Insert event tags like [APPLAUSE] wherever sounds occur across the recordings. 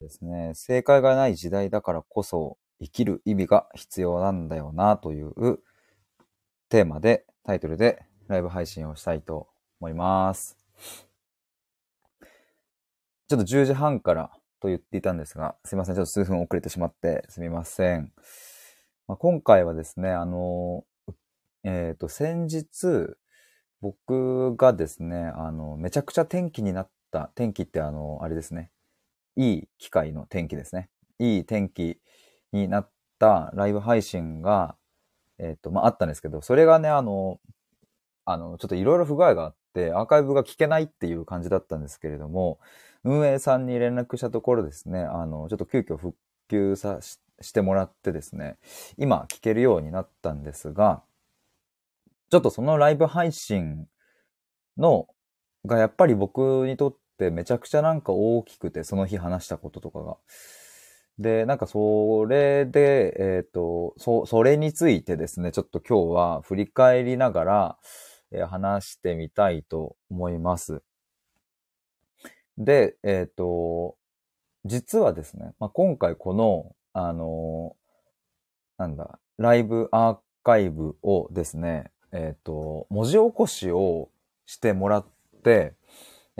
ですね、正解がない時代だからこそ生きる意味が必要なんだよなというテーマで、タイトルでライブ配信をしたいと思います。ちょっと10時半からと言っていたんですが、すいません。ちょっと数分遅れてしまってすみません。まあ、今回はですね、あの、えっ、と、先日、僕がですね、あの、めちゃくちゃ天気になった、天気ってあの、あれですね、いい機会の天気ですね。いい天気になったライブ配信が、えっ、と、まあ、あったんですけど、それがね、あの、あの、ちょっといろいろ不具合があって、アーカイブが聞けないっていう感じだったんですけれども、運営さんに連絡したところですね、あの、ちょっと急遽復旧さししてもらってですね、今聞けるようになったんですが、ちょっとそのライブ配信の、がやっぱり僕にとってめちゃくちゃなんか大きくて、その日話したこととかが。で、なんかそれで、えっ、と、そ、それについてですね、ちょっと今日は振り返りながら、えー話してみたいと思います。で、えっ、と、実はですね、まあ、今回この、あのなんだ、ライブアーカイブをですね、えっ、と、文字起こしをしてもらって、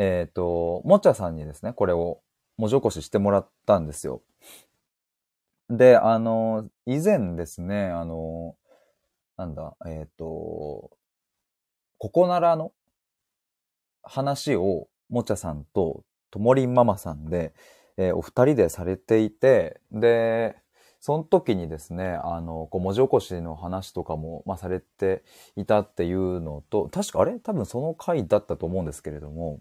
えっ、と、もちゃさんにですね、これを文字起こししてもらったんですよ。で、あの、以前ですね、あの、なんだ、えっ、と、ここならの話をもちゃさんとともりんママさんで、えーお二人でされていて、で、その時にですね、あの、こう文字起こしの話とかも、まあ、されていたっていうのと、確かあれ？多分その回だったと思うんですけれども、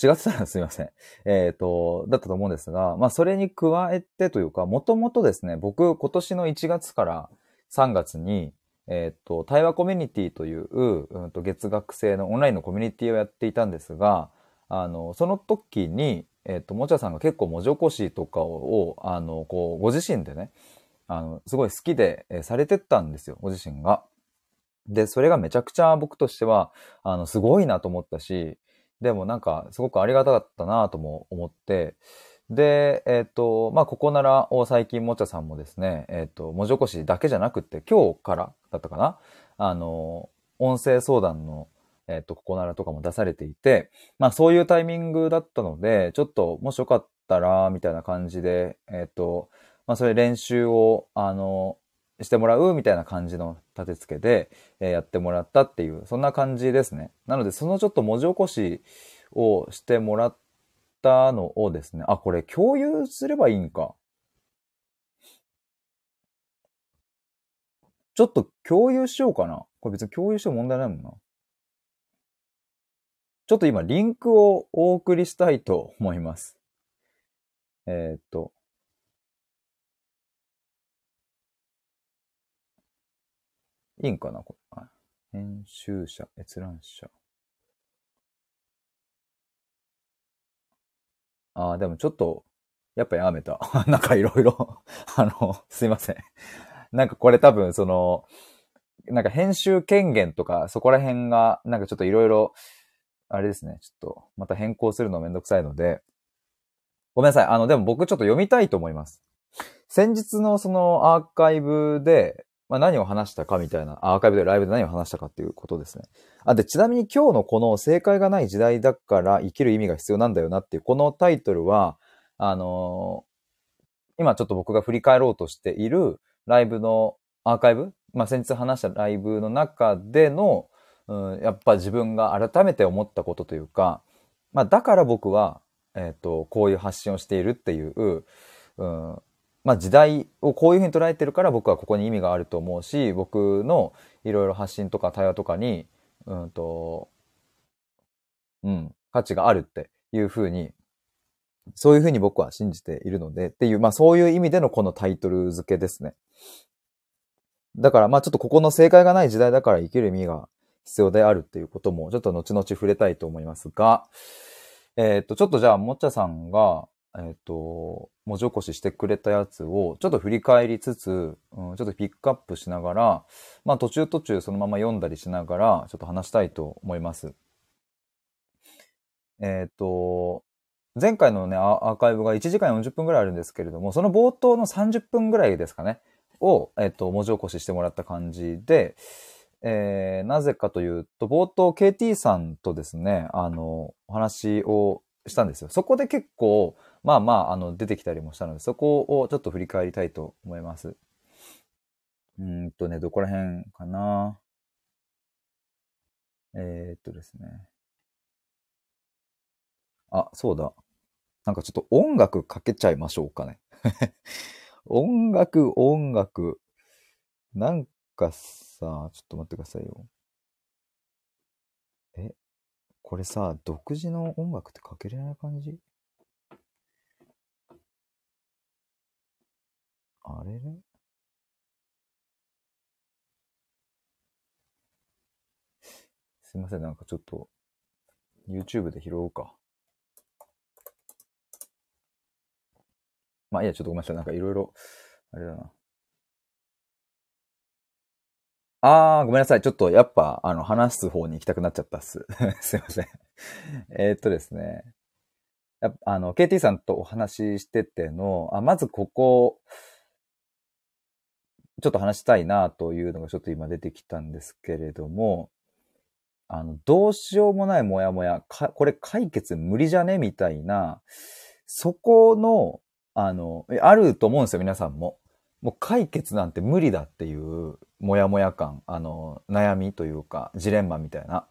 違ってたらすいません。[LAUGHS] えっ、と、だったと思うんですが、まあ、それに加えてというか、もともとですね、僕、今年の1月から3月に、えっ、と、対話コミュニティという、うんと、月額制のオンラインのコミュニティをやっていたんですが、あの、その時に、えっ、と、もちゃさんが結構文字起こしとかを、あの、こう、ご自身でね、あの、すごい好きで、えーされてったんですよ、ご自身が。で、それがめちゃくちゃ僕としては、あの、すごいなと思ったし、でもなんか、すごくありがたかったなとも思って、で、えっ、と、まあ、ここならを最近もちゃさんもですね、えっ、と、文字起こしだけじゃなくて、今日からだったかなあの、音声相談の、えっ、と、ここならとかも出されていて、まあ、そういうタイミングだったので、ちょっと、もしよかったら、みたいな感じで、えっ、と、まあ、それ練習を、あの、してもらうみたいな感じの立て付けで、えやってもらったっていう、そんな感じですね。なので、そのちょっと文字起こしをしてもらったのをですね、あ、これ共有すればいいんか。ちょっと共有しようかな。これ別に共有しても問題ないもんな。ちょっと今リンクをお送りしたいと思います。えーっと。いいんかなこれ。編集者、閲覧者。ああ、でもちょっと、やっぱやめた。[LAUGHS] なんかいろいろ、あの、すいません。なんかこれ多分その、なんか編集権限とかそこら辺が、なんかちょっといろいろ、あれですね、ちょっとまた変更するのめんどくさいので、ごめんなさい。あの、でも僕ちょっと読みたいと思います。先日のそのアーカイブで、まあ、何を話したかみたいな、アーカイブでライブで何を話したかっていうことですね。あ、で、ちなみに今日のこの正解がない時代だから生きる意味が必要なんだよなっていう、このタイトルは、あのー今ちょっと僕が振り返ろうとしているライブのアーカイブ、まあ、先日話したライブの中での、うん、やっぱ自分が改めて思ったことというか、まあ、だから僕は、えっ、と、こういう発信をしているっていう、うん、まあ時代をこういうふうに捉えてるから僕はここに意味があると思うし、僕のいろいろ発信とか対話とかに、うんと、うん、価値があるっていうふうに、そういうふうに僕は信じているので、っていう、まあそういう意味でのこのタイトル付けですね。だからまあちょっとここの正解がない時代だから生きる意味が必要であるっていうこともちょっと後々触れたいと思いますが、えっ、と、ちょっとじゃあ、もっちゃさんが、えっ、と、文字起こししてくれたやつを、ちょっと振り返りつつ、うん、ちょっとピックアップしながら、まあ途中途中そのまま読んだりしながら、ちょっと話したいと思います。えっ、と、前回のね、アーカイブが1時間40分ぐらいあるんですけれども、その冒頭の30分ぐらいですかね、を、えっと、文字起こししてもらった感じで、えー、なぜかというと、冒頭 KT さんとですね、あの、お話をしたんですよ。そこで結構、まあまあ、あの、出てきたりもしたので、そこをちょっと振り返りたいと思います。うんとね、どこら辺かな。えー、っとですね。あ、そうだ。なんかちょっと音楽かけちゃいましょうかね。[LAUGHS] 音楽、音楽。なんかさ、ちょっと待ってくださいよ。え、これさ、独自の音楽ってかけれない感じ？あれれ？すいません、なんかちょっと、YouTube で拾おうか。まあいいや、ちょっとごめんなさい。なんかいろいろ、あれだな。あー、ごめんなさい。ちょっとやっぱ、あの、話す方に行きたくなっちゃったっす。[LAUGHS] すいません。えっとですね。や、あの、KT さんとお話ししてての、あ、まずここ、ちょっと話したいなというのがちょっと今出てきたんですけれども、あの、どうしようもないモヤモヤ、か、これ解決無理じゃね？みたいな、そこの、あの、あると思うんですよ、皆さんも。もう解決なんて無理だっていうモヤモヤ感、あの、悩みというか、ジレンマみたいな。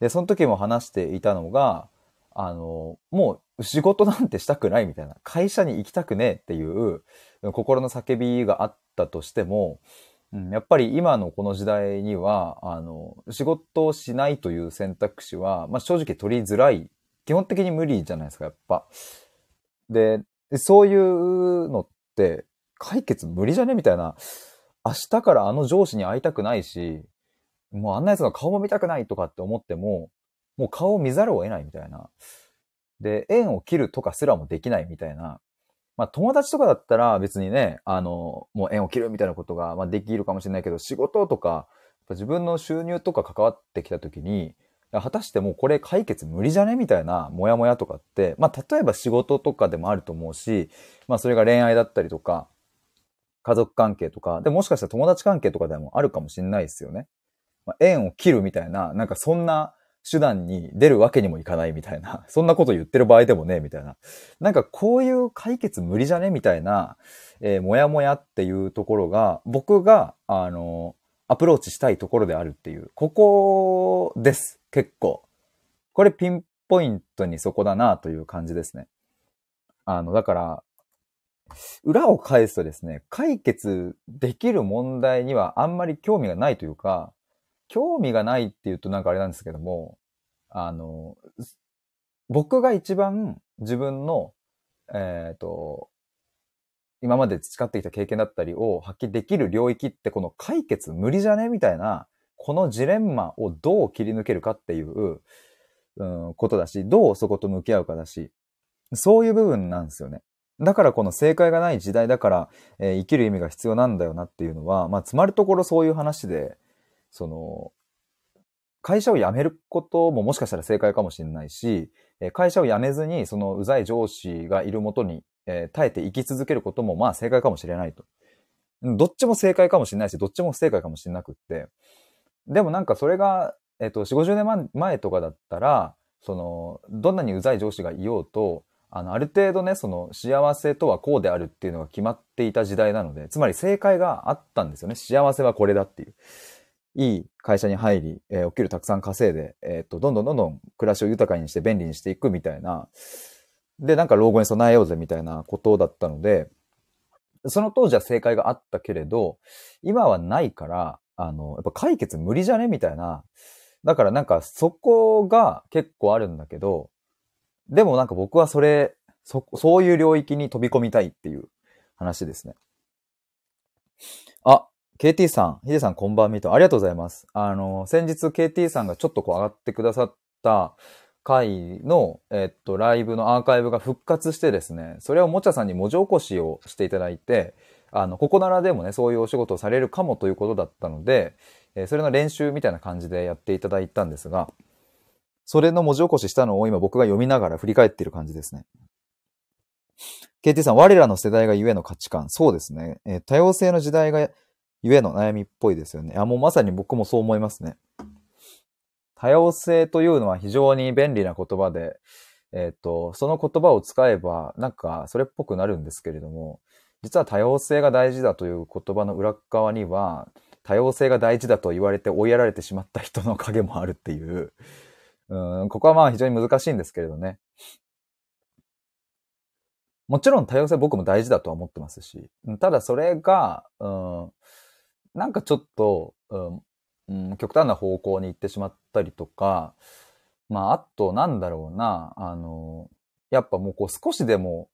で、その時も話していたのが、あの、もう仕事なんてしたくないみたいな、会社に行きたくねえっていう心の叫びがあったとしても、うん、やっぱり今のこの時代には、あの、仕事をしないという選択肢は、まあ、正直取りづらい。基本的に無理じゃないですか、やっぱ。で、そういうのって解決無理じゃね？みたいな。明日からあの上司に会いたくないし、もうあんな奴が顔も見たくないとかって思っても、もう顔を見ざるを得ないみたいな。で、縁を切るとかすらもできないみたいな。まあ友達とかだったら別にね、あの、もう縁を切るみたいなことが、まあ、できるかもしれないけど、仕事とか、自分の収入とか関わってきた時に、果たしてもうこれ解決無理じゃね？みたいなモヤモヤとかって、まあ例えば仕事とかでもあると思うし、まあそれが恋愛だったりとか、家族関係とか、でもしかしたら友達関係とかでもあるかもしれないですよね。まあ、縁を切るみたいな、なんかそんな手段に出るわけにもいかないみたいな、[LAUGHS] そんなこと言ってる場合でもね、みたいな。なんかこういう解決無理じゃねみたいな、えー、もやもやっていうところが、僕が、あの、アプローチしたいところであるっていう、ここです。結構。これピンポイントにそこだなという感じですね。あの、だから、裏を返すとですね、解決できる問題にはあんまり興味がないというか、興味がないって言うとなんかあれなんですけども、あの、僕が一番自分の、えっ、ー、と、今まで培ってきた経験だったりを発揮できる領域ってこの解決無理じゃねみたいな、このジレンマをどう切り抜けるかっていう、うん、ことだし、どうそこと向き合うかだし、そういう部分なんですよね。だからこの正解がない時代だから、えー、生きる意味が必要なんだよなっていうのは、まあ、つまるところそういう話で、その、会社を辞めることももしかしたら正解かもしれないし、会社を辞めずにそのうざい上司がいるもとに、えー、耐えて生き続けることもまあ正解かもしれないと。どっちも正解かもしれないし、どっちも不正解かもしれなくって。でもなんかそれが、えっ、ー、と、4、50年前とかだったら、その、どんなにうざい上司がいようと、あの、ある程度ね、その、幸せとはこうであるっていうのが決まっていた時代なので、つまり正解があったんですよね。幸せはこれだっていう。いい会社に入り、えー、お給料たくさん稼いで、えっ、と、どんどんどんどん暮らしを豊かにして便利にしていくみたいな、で、なんか老後に備えようぜみたいなことだったので、その当時は正解があったけれど、今はないから、あの、やっぱ解決無理じゃねみたいな。だからなんかそこが結構あるんだけど、でもなんか僕はそれ、そ、そういう領域に飛び込みたいっていう話ですね。あ、KT さん、ヒデさんこんばんみと、ありがとうございます。あの、先日 KT さんがちょっとこう上がってくださった回の、えっと、ライブのアーカイブが復活してですね、それをもちゃさんに文字起こしをしていただいて、あの、ここならでもね、そういうお仕事をされるかもということだったので、えそれの練習みたいな感じでやっていただいたんですが、それの文字起こししたのを今僕が読みながら振り返っている感じですね。KT さん、我らの世代がゆえの価値観。そうですね。えー、多様性の時代がゆえの悩みっぽいですよね。あ、もうまさに僕もそう思いますね。多様性というのは非常に便利な言葉で、えっ、ー、と、その言葉を使えば、なんかそれっぽくなるんですけれども、実は多様性が大事だという言葉の裏側には、多様性が大事だと言われて追いやられてしまった人の影もあるっていう、うん、ここはまあ非常に難しいんですけれどね。もちろん多様性僕も大事だとは思ってますし、ただそれが、うん、なんかちょっと、うん、極端な方向に行ってしまったりとか、まあ、あとなんだろうな、あの、やっぱもうこう少しでも、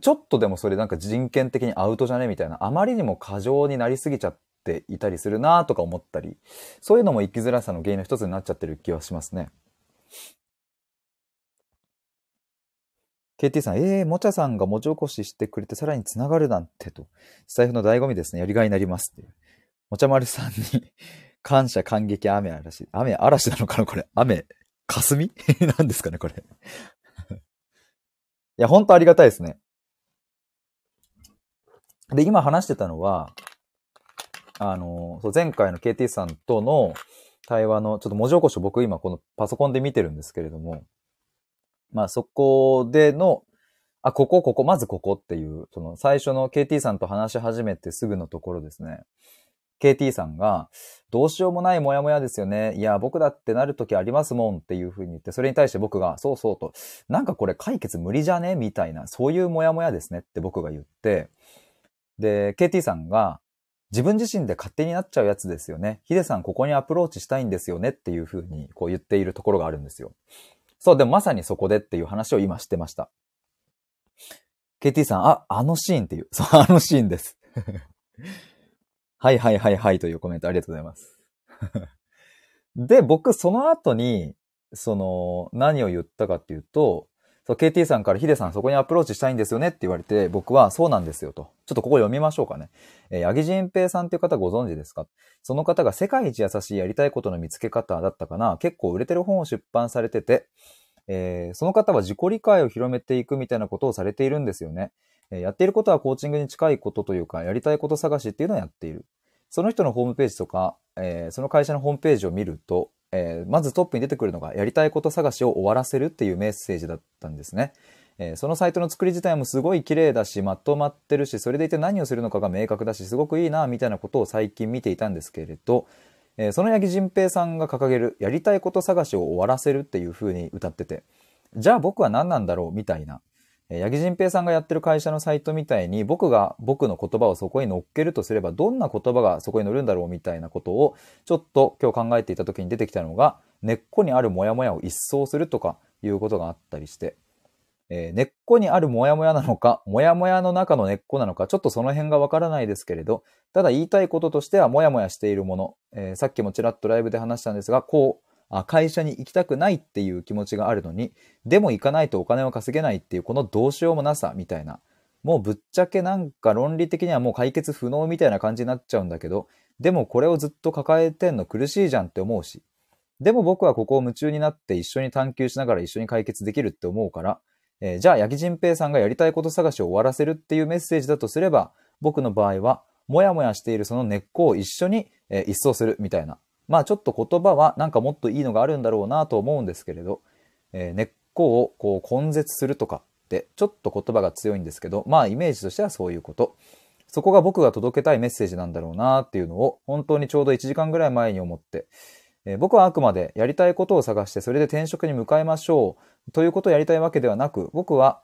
ちょっとでもそれなんか人権的にアウトじゃねみたいな、あまりにも過剰になりすぎちゃっていたりするなとか思ったり、そういうのも生きづらさの原因の一つになっちゃってる気はしますね。KT さん、ええー、もちゃさんが文字起こししてくれてさらに繋がるなんてと、スタイフの醍醐味ですね。やりがいになりますっていう。もちゃまるさんに感謝、感激、雨嵐。雨嵐なのかなこれ。雨、霞？[LAUGHS] 何ですかねこれ [LAUGHS] いや、ほんとありがたいですね。で、今話してたのは、あの、そう前回の KT さんとの対話の、ちょっと文字起こしを僕今このパソコンで見てるんですけれども、まあそこでの、あ、ここ、ここ、まずここっていう、その最初の KT さんと話し始めてすぐのところですね。KT さんが、どうしようもないモヤモヤですよね。いや、僕だってなるときありますもんっていう風に言って、それに対して僕が、そうそうと、なんかこれ解決無理じゃねみたいな、そういうモヤモヤですねって僕が言って、で、KT さんが、自分自身で勝手になっちゃうやつですよね。ヒデさんここにアプローチしたいんですよねっていう風にこう言っているところがあるんですよ。そう、でもまさにそこでっていう話を今してました。KT さん、あ、あのシーンっていう。そう、あのシーンです。はいはいはいはいというコメントありがとうございます。で、僕その後に、その、何を言ったかっていうと、そう、KT さんからヒデさんそこにアプローチしたいんですよねって言われて、僕はそうなんですよと。ちょっとここ読みましょうかね。えー、八木仁平さんっていう方ご存知ですか？その方が世界一優しいやりたいことの見つけ方だったかな結構売れてる本を出版されてて、えー、その方は自己理解を広めていくみたいなことをされているんですよね。えー、やっていることはコーチングに近いことというか、やりたいこと探しっていうのをやっている。その人のホームページとか、えー、その会社のホームページを見ると、えー、まずトップに出てくるのが、やりたいこと探しを終わらせるっていうメッセージだったんですね。えー、そのサイトの作り自体もすごい綺麗だし、まとまってるし、それでいて何をするのかが明確だし、すごくいいな、みたいなことを最近見ていたんですけれど、えー、その八木仁平さんが掲げる、やりたいこと探しを終わらせるっていう風に歌ってて、じゃあ僕は何なんだろうみたいな。八木仁平さんがやってる会社のサイトみたいに僕が僕の言葉をそこに乗っけるとすればどんな言葉がそこに乗るんだろうみたいなことをちょっと今日考えていた時に出てきたのが根っこにあるモヤモヤを一掃するとかいうことがあったりして、えー、根っこにあるモヤモヤなのか、モヤモヤの中の根っこなのか、ちょっとその辺がわからないですけれど、ただ言いたいこととしてはモヤモヤしているもの、えー、さっきもちらっとライブで話したんですが、こう、あ会社に行きたくないっていう気持ちがあるのに、でも行かないとお金を稼げないっていうこのどうしようもなさみたいな。もうぶっちゃけなんか論理的にはもう解決不能みたいな感じになっちゃうんだけど、でもこれをずっと抱えてんの苦しいじゃんって思うし。でも僕はここを夢中になって一緒に探求しながら一緒に解決できるって思うから、えー、じゃあ八木仁平さんがやりたいこと探しを終わらせるっていうメッセージだとすれば、僕の場合は、もやもやしているその根っこを一緒に、えー、一掃するみたいな。まあちょっと言葉はなんかもっといいのがあるんだろうなと思うんですけれど、えー、根っこをこう根絶するとかってちょっと言葉が強いんですけど、まあイメージとしてはそういうこと。そこが僕が届けたいメッセージなんだろうなっていうのを本当にちょうど1時間ぐらい前に思って、えー、僕はあくまでやりたいことを探してそれで転職に向かいましょうということをやりたいわけではなく、僕は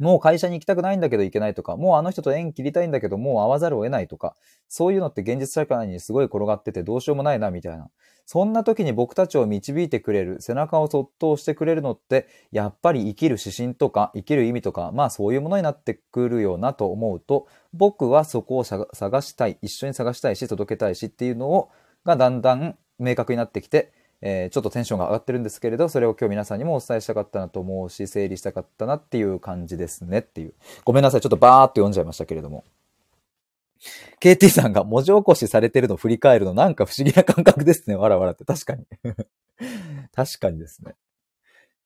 もう会社に行きたくないんだけど行けないとか、もうあの人と縁切りたいんだけどもう会わざるを得ないとか、そういうのって現実社会にすごい転がっててどうしようもないなみたいな。そんな時に僕たちを導いてくれる、背中をそっと押してくれるのって、やっぱり生きる指針とか、生きる意味とか、まあそういうものになってくるよなと思うと、僕はそこを探したい、一緒に探したいし、届けたいしっていうのを、がだんだん明確になってきて、えー、ちょっとテンションが上がってるんですけれど、それを今日皆さんにもお伝えしたかったなと思うし、整理したかったなっていう感じですねっていう。ごめんなさい。ちょっとバーっと読んじゃいましたけれども。KT さんが文字起こしされてるのを振り返るのなんか不思議な感覚ですね。わらわらって。確かに。[LAUGHS] 確かにですね。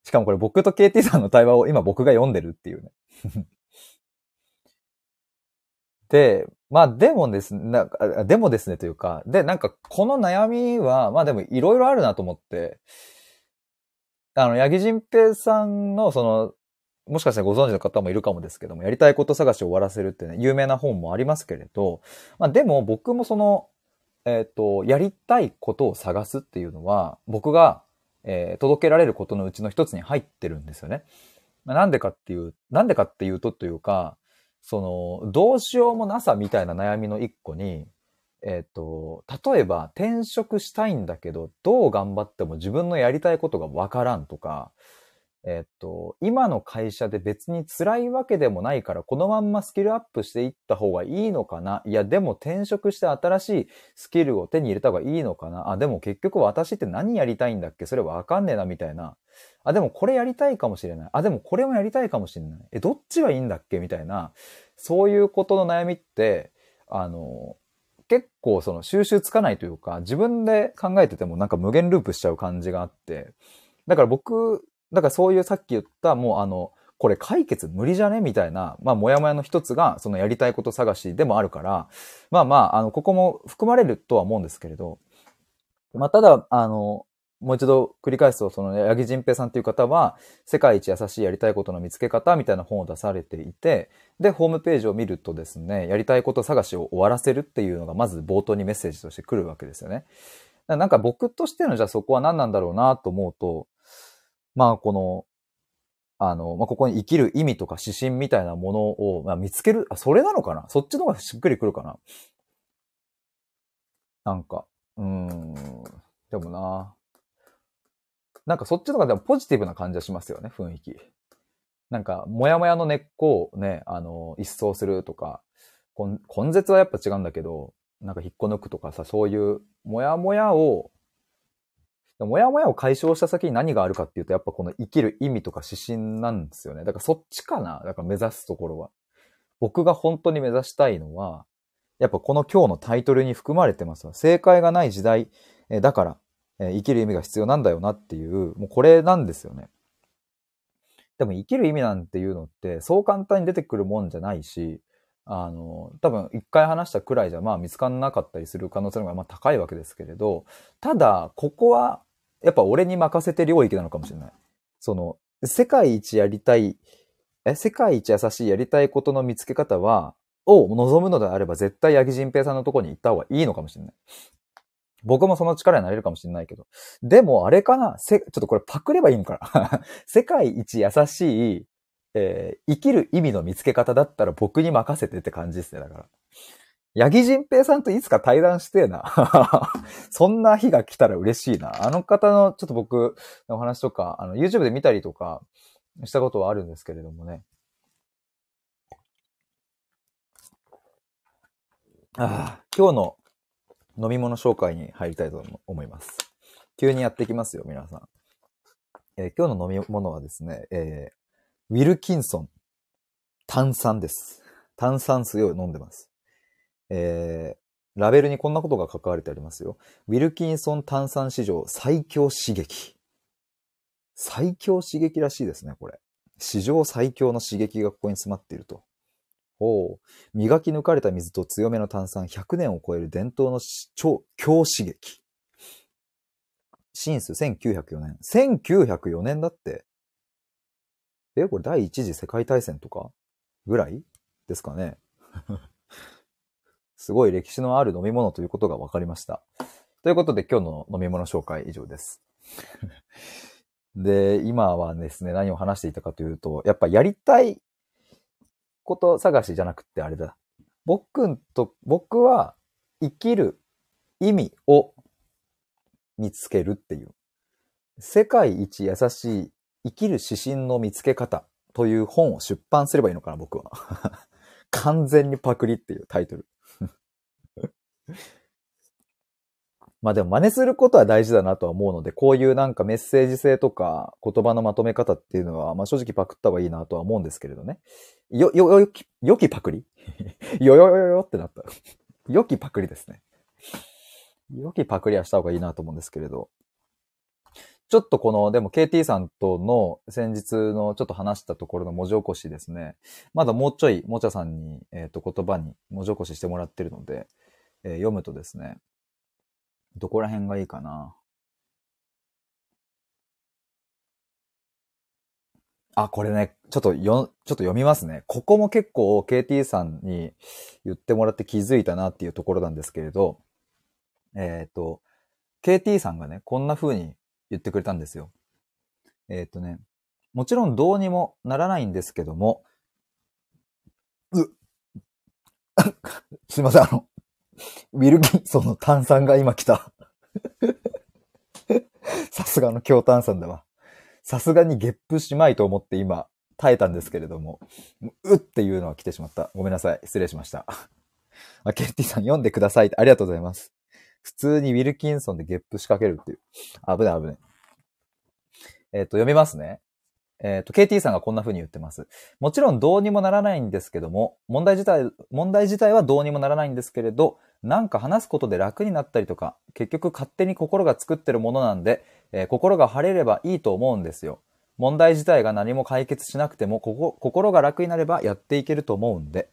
しかもこれ僕と KT さんの対話を今僕が読んでるっていうね。[LAUGHS] で、まあでもですね、なでもですねというか、で、なんかこの悩みは、まあでもいろいろあるなと思って、あの、八木仁平さんのその、もしかしたらご存知の方もいるかもですけども、やりたいこと探しを終わらせるってね、有名な本もありますけれど、まあでも僕もその、えっ、ー、と、やりたいことを探すっていうのは、僕が、えー、届けられることのうちの一つに入ってるんですよね。まあ、なんでかっていう、なんでかっていうとというか、その、どうしようもなさみたいな悩みの一個に、えっ、ー、と、例えば転職したいんだけど、どう頑張っても自分のやりたいことがわからんとか、えっと、今の会社で別に辛いわけでもないから、このまんまスキルアップしていった方がいいのかな？いや、でも転職して新しいスキルを手に入れた方がいいのかな？あ、でも結局私って何やりたいんだっけ？それわかんねえな、みたいな。あ、でもこれやりたいかもしれない。あ、でもこれもやりたいかもしれない。え、どっちがいいんだっけ？みたいな。そういうことの悩みって、あの、結構その収集つかないというか、自分で考えててもなんか無限ループしちゃう感じがあって、だから僕だからそういうさっき言った、もうあの、これ解決無理じゃね？みたいな、まあ、もやもやの一つが、そのやりたいこと探しでもあるから、まあまあ、あの、ここも含まれるとは思うんですけれど、まあ、ただ、あの、もう一度繰り返すと、その、八木仁平さんという方は、世界一優しいやりたいことの見つけ方みたいな本を出されていて、で、ホームページを見るとですね、やりたいこと探しを終わらせるっていうのが、まず冒頭にメッセージとして来るわけですよね。なんか僕としての、じゃあそこは何なんだろうなと思うと、まあ、この、あの、まあ、ここに生きる意味とか指針みたいなものを、まあ、見つける、あ、それなのかな？そっちの方がしっくりくるかな？なんか、うーん、でもな。なんかそっちの方がでもポジティブな感じはしますよね、雰囲気。なんか、もやもやの根っこをね、あの、一掃するとか、根絶はやっぱ違うんだけど、なんか引っこ抜くとかさ、そういう、もやもやをもやもやを解消した先に何があるかっていうと、やっぱこの生きる意味とか指針なんですよね。だからそっちかな。だから目指すところは。僕が本当に目指したいのは、やっぱこの今日のタイトルに含まれてますわ正解がない時代、だから、え生きる意味が必要なんだよなっていう、もうこれなんですよね。でも生きる意味なんていうのって、そう簡単に出てくるもんじゃないし、あの、多分一回話したくらいじゃまあ見つからなかったりする可能性の方がまあ高いわけですけれど、ただ、ここはやっぱ俺に任せて領域なのかもしれない。その、世界一やりたい、え、世界一優しいやりたいことの見つけ方は、を望むのであれば絶対八木仁平さんのところに行った方がいいのかもしれない。僕もその力になれるかもしれないけど。でもあれかな？せ、ちょっとこれパクればいいのかな？[LAUGHS] 世界一優しい、えー、生きる意味の見つけ方だったら僕に任せてって感じですね、だから。八木仁平さんといつか対談してえな。[LAUGHS] そんな日が来たら嬉しいな。あの方のちょっと僕のお話とか、あの YouTube で見たりとかしたことはあるんですけれどもね。ああ、今日の飲み物紹介に入りたいと思います。急にやってきますよ、皆さん。えー、今日の飲み物はですね、えー、ウィルキンソン炭酸です。炭酸水を飲んでます。えー、ラベルにこんなことが書かれてありますよ。ウィルキンソン炭酸史上最強刺激。最強刺激らしいですね、これ。史上最強の刺激がここに詰まっていると。ほう。磨き抜かれた水と強めの炭酸100年を超える伝統の超強刺激。シンス1904年。1904年だって。え、これ第一次世界大戦とかぐらいですかね。[LAUGHS] すごい歴史のある飲み物ということが分かりました。ということで今日の飲み物紹介以上です。[LAUGHS] で、今はですね、何を話していたかというと、やっぱやりたいこと探しじゃなくてあれだ。僕と、僕は生きる意味を見つけるっていう。世界一優しい生きる指針の見つけ方という本を出版すればいいのかな、僕は。[LAUGHS] 完全にパクリっていうタイトル。[LAUGHS] まあでも真似することは大事だなとは思うので、こういうなんかメッセージ性とか言葉のまとめ方っていうのは、まあ正直パクった方がいいなとは思うんですけれどね。よ、よ、よき、よきパクリ？[LAUGHS] よよよよよってなった。よきパクリですね。よきパクリはした方がいいなと思うんですけれど。ちょっとこの、でも KT さんとの先日のちょっと話したところの文字起こしですね。まだもうちょい、もちゃさんに、えっ、と、言葉に文字起こししてもらってるので、えー読むとですね、どこら辺がいいかな。あ、これね、ちょっとよ、ちょっと読みますね。ここも結構 KT さんに言ってもらって気づいたなっていうところなんですけれど、えっ、と、KT さんがね、こんな風に言ってくれたんですよ。えっ、とね、もちろんどうにもならないんですけども、う、[LAUGHS] すいません、あの、ウィルキンソンの炭酸が今来た。さすがの強炭酸だわ。さすがにゲップしまいと思って今耐えたんですけれども、うっていうのは来てしまった。ごめんなさい。失礼しました。あ、ケンティさん読んでくださいありがとうございます。普通にウィルキンソンでゲップ仕掛けるっていう。危ない危ない。えっ、と、読みますね。えっ、と、KT さんがこんな風に言ってます。もちろんどうにもならないんですけども、問題自体、問題自体はどうにもならないんですけれど、なんか話すことで楽になったりとか、結局勝手に心が作ってるものなんで、えー心が晴れればいいと思うんですよ。問題自体が何も解決しなくても、ここ心が楽になればやっていけると思うんで。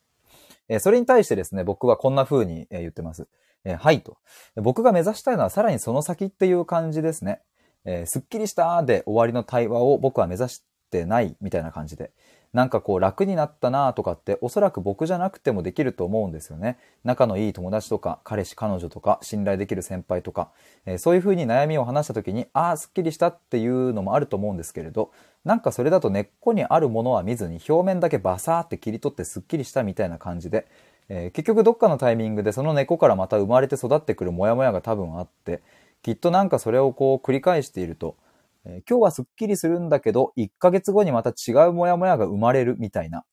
えーそれに対してですね、僕はこんな風にえー言ってます。えーはいと。僕が目指したいのはさらにその先っていう感じですね。えーすっきりしたーで終わりの対話を僕は目指してないみたいな感じで。なんかこう楽になったなとかっておそらく僕じゃなくてもできると思うんですよね。仲のいい友達とか彼氏彼女とか信頼できる先輩とか、えーそういう風に悩みを話した時にああすっきりしたっていうのもあると思うんですけれどなんかそれだと根っこにあるものは見ずに表面だけバサーって切り取ってすっきりしたみたいな感じで、えー結局どっかのタイミングでその根っこからまた生まれて育ってくるモヤモヤが多分あってきっとなんかそれをこう繰り返しているとえー今日はすっきりするんだけど、1ヶ月後にまた違うモヤモヤが生まれるみたいな。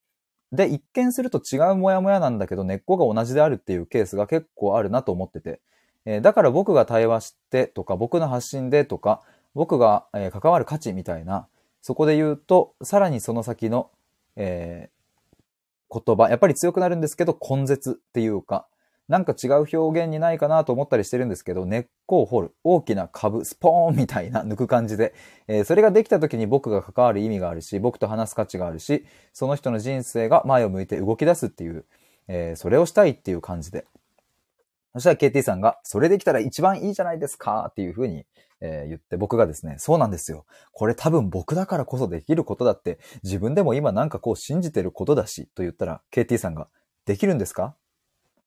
で、一見すると違うモヤモヤなんだけど、根っこが同じであるっていうケースが結構あるなと思ってて。えーだから僕が対話してとか、僕の発信でとか、僕が、え関わる価値みたいな、そこで言うと、さらにその先の、え言葉、やっぱり強くなるんですけど、根絶っていうか、なんか違う表現にないかなと思ったりしてるんですけど、根っこを掘る。大きな株、スポーンみたいな抜く感じで。えーそれができた時に僕が関わる意味があるし、僕と話す価値があるし、その人の人生が前を向いて動き出すっていう、えーそれをしたいっていう感じで。そしたら KT さんが、それできたら一番いいじゃないですかっていうふうに、えー言って、僕がですね、そうなんですよ。これ多分僕だからこそできることだって、自分でも今なんかこう信じてることだし、と言ったら、KT さんが、できるんですか？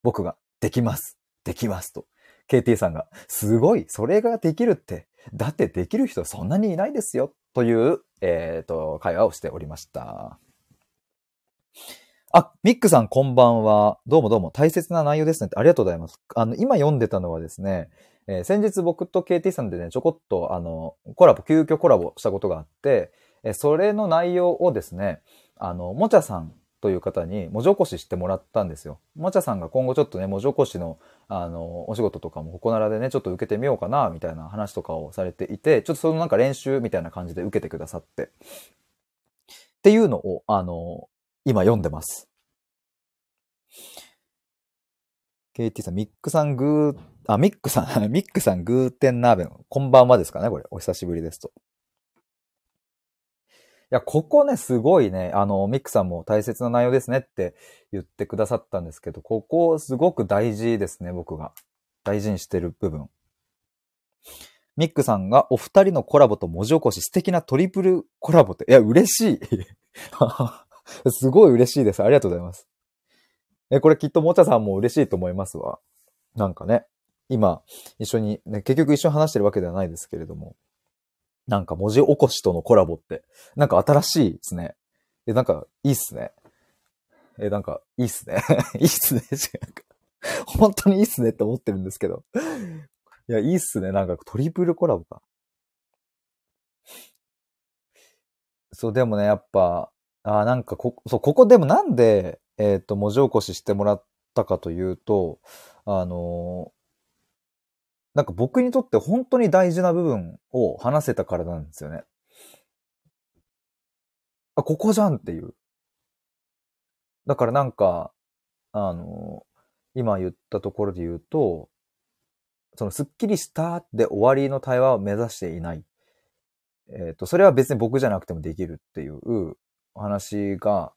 僕が、できます。できます。と。KT さんが、すごい、それができるって、だってできる人そんなにいないですよ。という、えっ、と、会話をしておりました。あ、ミックさんこんばんは。どうもどうも。大切な内容ですね。ありがとうございます。あの、今読んでたのはですね、えー先日僕と KT さんでね、ちょこっと、あの、コラボ、急遽コラボしたことがあって、えーそれの内容をですね、あの、もちゃさんという方に文字起こししてもらったんですよ。もちゃさんが今後ちょっとね、文字起こしの、あの、お仕事とかもここならでね、ちょっと受けてみようかな、みたいな話とかをされていて、ちょっとそのなんか練習みたいな感じで受けてくださって。っていうのを、あの、今読んでます。KT さん、ミックさんグー、あ、ミックさん、[LAUGHS] ミックさんグーテンナーベン、こんばんはですかね、これ。お久しぶりですと。いや、ここね、すごいね、あの、ミックさんも大切な内容ですねって言ってくださったんですけど、ここすごく大事ですね、僕が。大事にしてる部分。ミックさんがお二人のコラボと文字起こし素敵なトリプルコラボって、いや、嬉しい。[LAUGHS] すごい嬉しいです。ありがとうございます。え、これきっともちゃさんも嬉しいと思いますわ。なんかね、今、一緒に、ね、結局一緒に話してるわけではないですけれども、なんか文字起こしとのコラボって、なんか新しいですね。え、なんかいいっすね。え、なんかいいっすね。[LAUGHS] いいっすね。本当にいいっすねって思ってるんですけど。いや、いいっすね。なんかトリプルコラボか。そう、でもね、やっぱ、あなんかこ、そう、ここでもなんで、えっ、と、文字起こししてもらったかというと、あのなんか僕にとって本当に大事な部分を話せたからなんですよね。あ、ここじゃんっていう。だからなんか、あの今言ったところで言うと、そのスッキリしたで終わりの対話を目指していない。えっ、と、それは別に僕じゃなくてもできるっていう話が、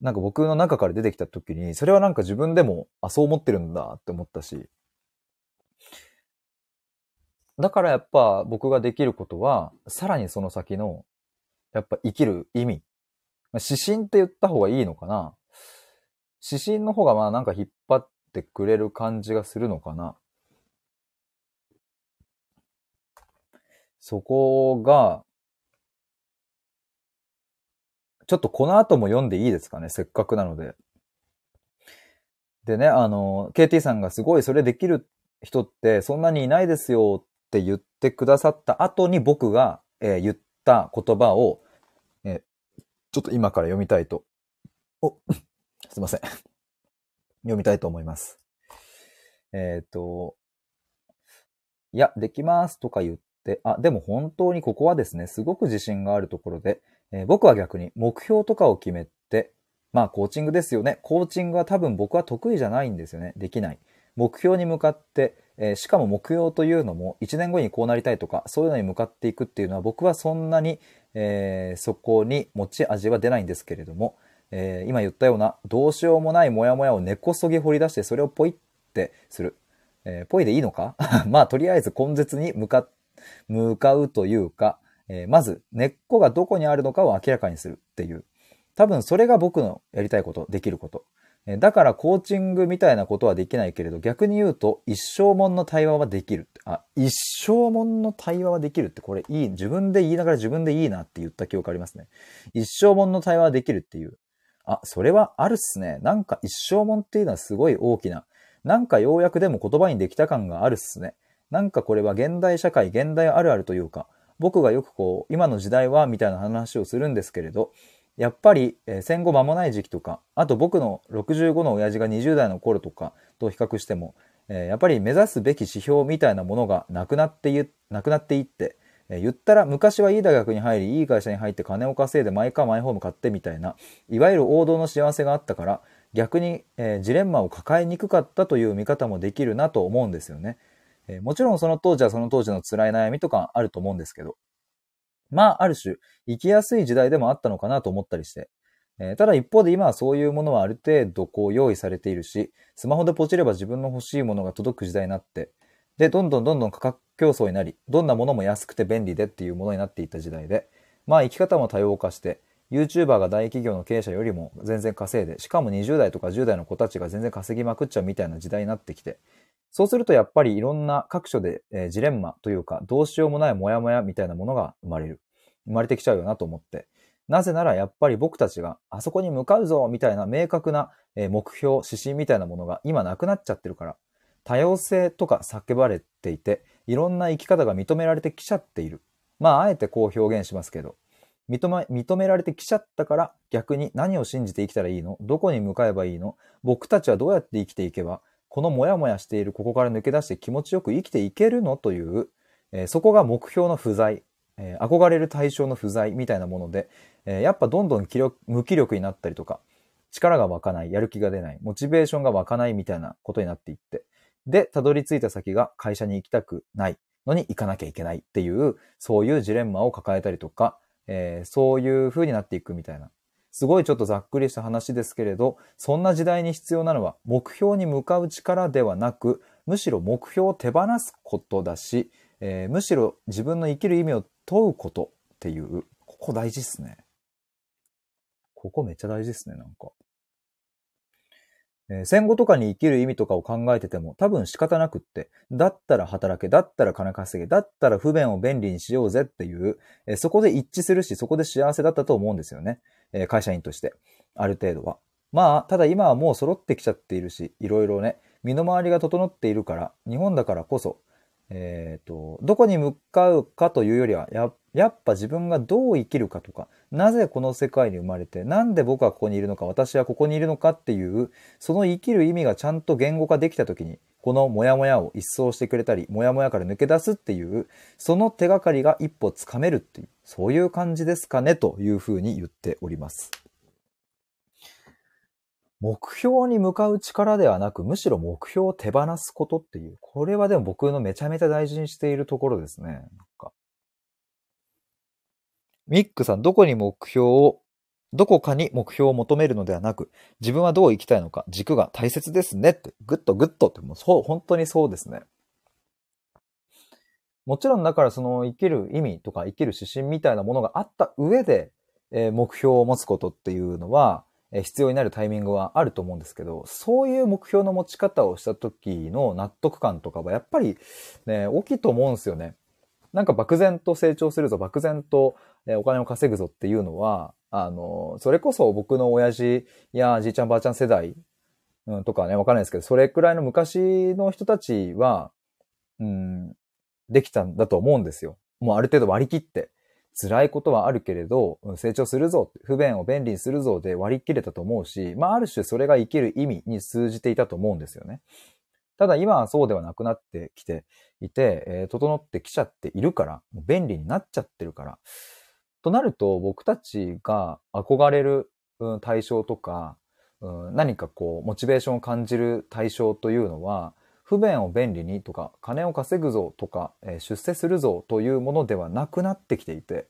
なんか僕の中から出てきた時に、それはなんか自分でも、あ、そう思ってるんだって思ったし、だからやっぱ僕ができることは、さらにその先の、やっぱ生きる意味。まあ指針って言った方がいいのかな指針の方がまあなんか引っ張ってくれる感じがするのかなそこが、ちょっとこの後も読んでいいですかねせっかくなので。でね、あの、KT さんがすごいそれできる人ってそんなにいないですよって言ってくださった後に僕が、えー言った言葉を、えーちょっと今から読みたいと。お、[LAUGHS] すいません。読みたいと思います。えっ、と、いや、できますとか言って、あ、でも本当にここはですね、すごく自信があるところで、えー僕は逆に目標とかを決めて、まあコーチングですよね。コーチングは多分僕は得意じゃないんですよね。できない。目標に向かって、えーしかも目標というのも1年後にこうなりたいとか、そういうのに向かっていくっていうのは僕はそんなに、えーそこに持ち味は出ないんですけれども、えー今言ったようなどうしようもないモヤモヤを根こそぎ掘り出してそれをポイってする。えーポイでいいのか？[LAUGHS] まあとりあえず根絶に向か向かうというか、えーまず根っこがどこにあるのかを明らかにするっていう。多分それが僕のやりたいこと、できること。だからコーチングみたいなことはできないけれど、逆に言うと一生もんの対話はできる。あ、一生もんの対話はできるってこれいい。自分で言いながら自分でいいなって言った記憶ありますね。一生もんの対話はできるっていう。あ、それはあるっすね。なんか一生もんっていうのはすごい大きな。なんかようやくでも言葉にできた感があるっすね。なんかこれは現代社会、現代あるあるというか、僕がよくこう、今の時代はみたいな話をするんですけれど、やっぱり、戦後間もない時期とか、あと僕の65の親父が20代の頃とかと比較しても、やっぱり目指すべき指標みたいなものがなくなっていなくなっていって、言ったら昔はいい大学に入り、いい会社に入って金を稼いでマイカーマイホーム買ってみたいな、いわゆる王道の幸せがあったから、逆に、ジレンマを抱えにくかったという見方もできるなと思うんですよね。もちろんその当時はその当時の辛い悩みとかあると思うんですけど、まあ、ある種、生きやすい時代でもあったのかなと思ったりして、えーただ一方で今はそういうものはある程度こう用意されているし、スマホでポチれば自分の欲しいものが届く時代になって、で、どんどんどんどん価格競争になり、どんなものも安くて便利でっていうものになっていった時代で、まあ生き方も多様化して、YouTuber が大企業の経営者よりも全然稼いで、しかも20代とか10代の子たちが全然稼ぎまくっちゃうみたいな時代になってきて、そうするとやっぱりいろんな各所で、えージレンマというか、どうしようもないモヤモヤみたいなものが生まれる。生まれてきちゃうよなと思って。なぜならやっぱり僕たちがあそこに向かうぞみたいな明確な目標、指針みたいなものが今なくなっちゃってるから、多様性とか叫ばれていて、いろんな生き方が認められてきちゃっている。まあ、あえてこう表現しますけど、認め、認められてきちゃったから逆に何を信じて生きたらいいの？どこに向かえばいいの？僕たちはどうやって生きていけば、このモヤモヤしているここから抜け出して気持ちよく生きていけるのという、えーそこが目標の不在、えー憧れる対象の不在みたいなもので、えーやっぱどんどん気力無気力になったりとか、力が湧かない、やる気が出ない、モチベーションが湧かないみたいなことになっていって、で、たどり着いた先が会社に行きたくないのに行かなきゃいけないっていう、そういうジレンマを抱えたりとか、えーそういう風になっていくみたいな。すごいちょっとざっくりした話ですけれど、そんな時代に必要なのは目標に向かう力ではなく、むしろ目標を手放すことだし、えーむしろ自分の生きる意味を問うことっていう、ここ大事っすね。ここめっちゃ大事っすね、なんか。戦後とかに生きる意味とかを考えてても多分仕方なくって、だったら働け、だったら金稼げ、だったら不便を便利にしようぜっていう、そこで一致するし、そこで幸せだったと思うんですよね。え会社員として。ある程度は。まあ、ただ今はもう揃ってきちゃっているし、いろいろね、身の回りが整っているから、日本だからこそ、えっ、と、どこに向かうかというよりは、や、やっぱ自分がどう生きるかとか、なぜこの世界に生まれて、なんで僕はここにいるのか、私はここにいるのかっていう、その生きる意味がちゃんと言語化できたときに、このモヤモヤを一掃してくれたり、モヤモヤから抜け出すっていう、その手がかりが一歩つかめるっていう、そういう感じですかね、というふうに言っております。目標に向かう力ではなく、むしろ目標を手放すことっていう、これはでも僕のめちゃめちゃ大事にしているところですね。なんかミックさん、どこに目標を、どこかに目標を求めるのではなく、自分はどう生きたいのか、軸が大切ですねって、ぐっとぐっとって、もうそう、本当にそうですね。もちろんだからその生きる意味とか生きる指針みたいなものがあった上で、えー、目標を持つことっていうのは、えー、必要になるタイミングはあると思うんですけど、そういう目標の持ち方をした時の納得感とかはやっぱりね、大きいと思うんですよね。なんか漠然と成長するぞ、漠然とお金を稼ぐぞっていうのは、あの、それこそ僕の親父やじいちゃんばあちゃん世代、うん、とかね、わかんないですけど、それくらいの昔の人たちは、うん、できたんだと思うんですよ。もうある程度割り切って。辛いことはあるけれど、成長するぞ、不便を便利にするぞで割り切れたと思うし、まあある種それが生きる意味に通じていたと思うんですよね。ただ今はそうではなくなってきていて、えー、整ってきちゃっているから、便利になっちゃってるから。となると僕たちが憧れる、対象とか、何かこう、モチベーションを感じる対象というのは、不便を便利にとか、金を稼ぐぞとか、えー、出世するぞというものではなくなってきていて、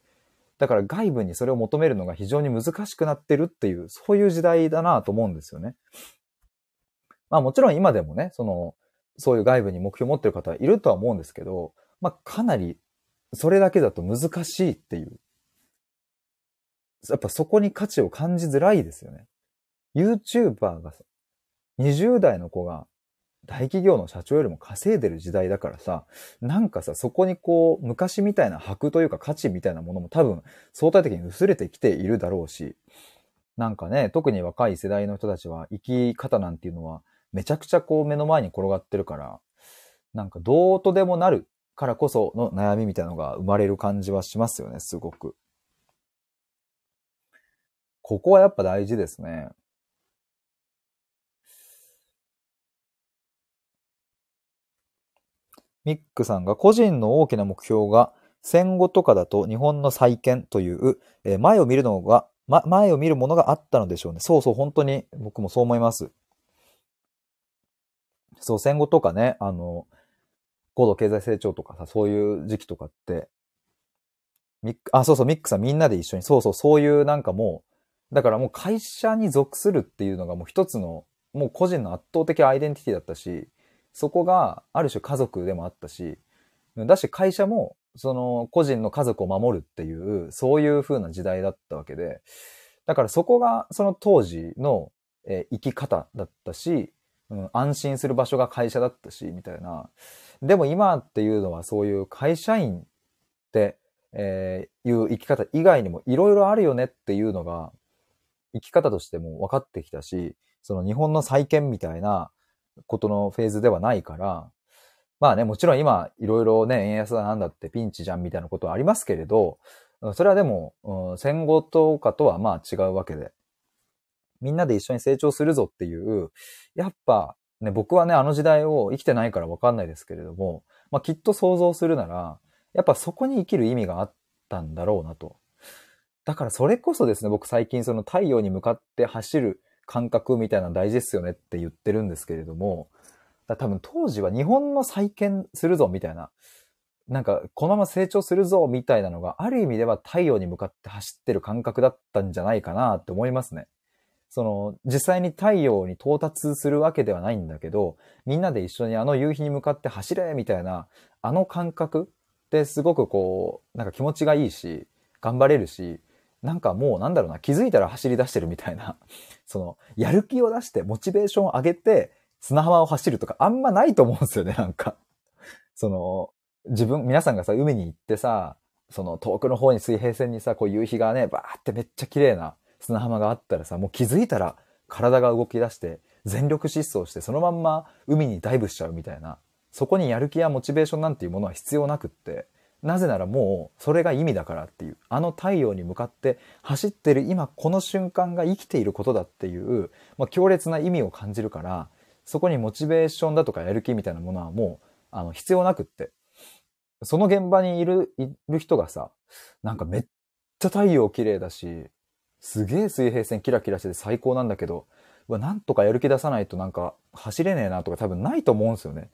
だから外部にそれを求めるのが非常に難しくなってるっていう、そういう時代だなと思うんですよね。まあもちろん今でもね、その、そういう外部に目標を持ってる方はいるとは思うんですけど、まあかなりそれだけだと難しいっていう。やっぱそこに価値を感じづらいですよね。YouTuber が20代の子が大企業の社長よりも稼いでる時代だからさ、なんかさ、そこにこう、昔みたいな箔というか価値みたいなものも多分相対的に薄れてきているだろうし、なんかね、特に若い世代の人たちは生き方なんていうのはめちゃくちゃこう目の前に転がってるから、なんかどうとでもなるからこその悩みみたいなのが生まれる感じはしますよね、すごく。ここはやっぱ大事ですね。ミックさんが個人の大きな目標が戦後とかだと日本の再建という、えー、前を見るのが、ま、前を見るものがあったのでしょうね。そうそう、本当に僕もそう思います。そう、戦後とかね、あの、高度経済成長とかさ、そういう時期とかって、ミック、あ、そうそう、ミックさんみんなで一緒に、そうそう、そういうなんかもう、だからもう会社に属するっていうのがもう一つの、もう個人の圧倒的アイデンティティだったし、そこがある種家族でもあったし、だし会社もその個人の家族を守るっていう、そういう風な時代だったわけで、だからそこがその当時の、え生き方だったし、うん、安心する場所が会社だったし、みたいな。でも今っていうのはそういう会社員って、えー、いう生き方以外にもいろいろあるよねっていうのが、生き方としても分かってきたし、その日本の再建みたいな、ことのフェーズではないから、まあね、もちろん今、いろいろね、円安だなんだってピンチじゃんみたいなことはありますけれど、それはでも、うん、戦後とかとはまあ違うわけで、みんなで一緒に成長するぞっていう、やっぱね、僕はね、あの時代を生きてないからわかんないですけれども、まあきっと想像するなら、やっぱそこに生きる意味があったんだろうなと。だからそれこそですね、僕最近その太陽に向かって走る感覚みたいなの大事ですよねって言ってるんですけれども、多分当時は日本の再建するぞみたいな、なんかこのまま成長するぞみたいなのがある意味では太陽に向かって走ってる感覚だったんじゃないかなって思いますね。その、実際に太陽に到達するわけではないんだけど、みんなで一緒にあの夕日に向かって走れみたいな、あの感覚ってすごくこう、なんか気持ちがいいし、頑張れるし、なんかもうなんだろうな、気づいたら走り出してるみたいな、[LAUGHS] その、やる気を出して、モチベーションを上げて、砂浜を走るとかあんまないと思うんですよね、[LAUGHS] なんか。その、自分、皆さんがさ、海に行ってさ、その遠くの方に水平線にさ、こう夕日がね、バーってめっちゃ綺麗な砂浜があったらさ、もう気づいたら体が動き出して、全力疾走して、そのまんま海にダイブしちゃうみたいな、そこにやる気やモチベーションなんていうものは必要なくって、なぜならもうそれが意味だからっていう、あの太陽に向かって走ってる今この瞬間が生きていることだっていう、まあ、強烈な意味を感じるから、そこにモチベーションだとかやる気みたいなものはもう、あの、必要なくって。その現場にいる、いる人がさ、なんかめっちゃ太陽綺麗だし、すげえ水平線キラキラしてて最高なんだけど、なんとかやる気出さないとなんか走れねえなとか多分ないと思うんですよね。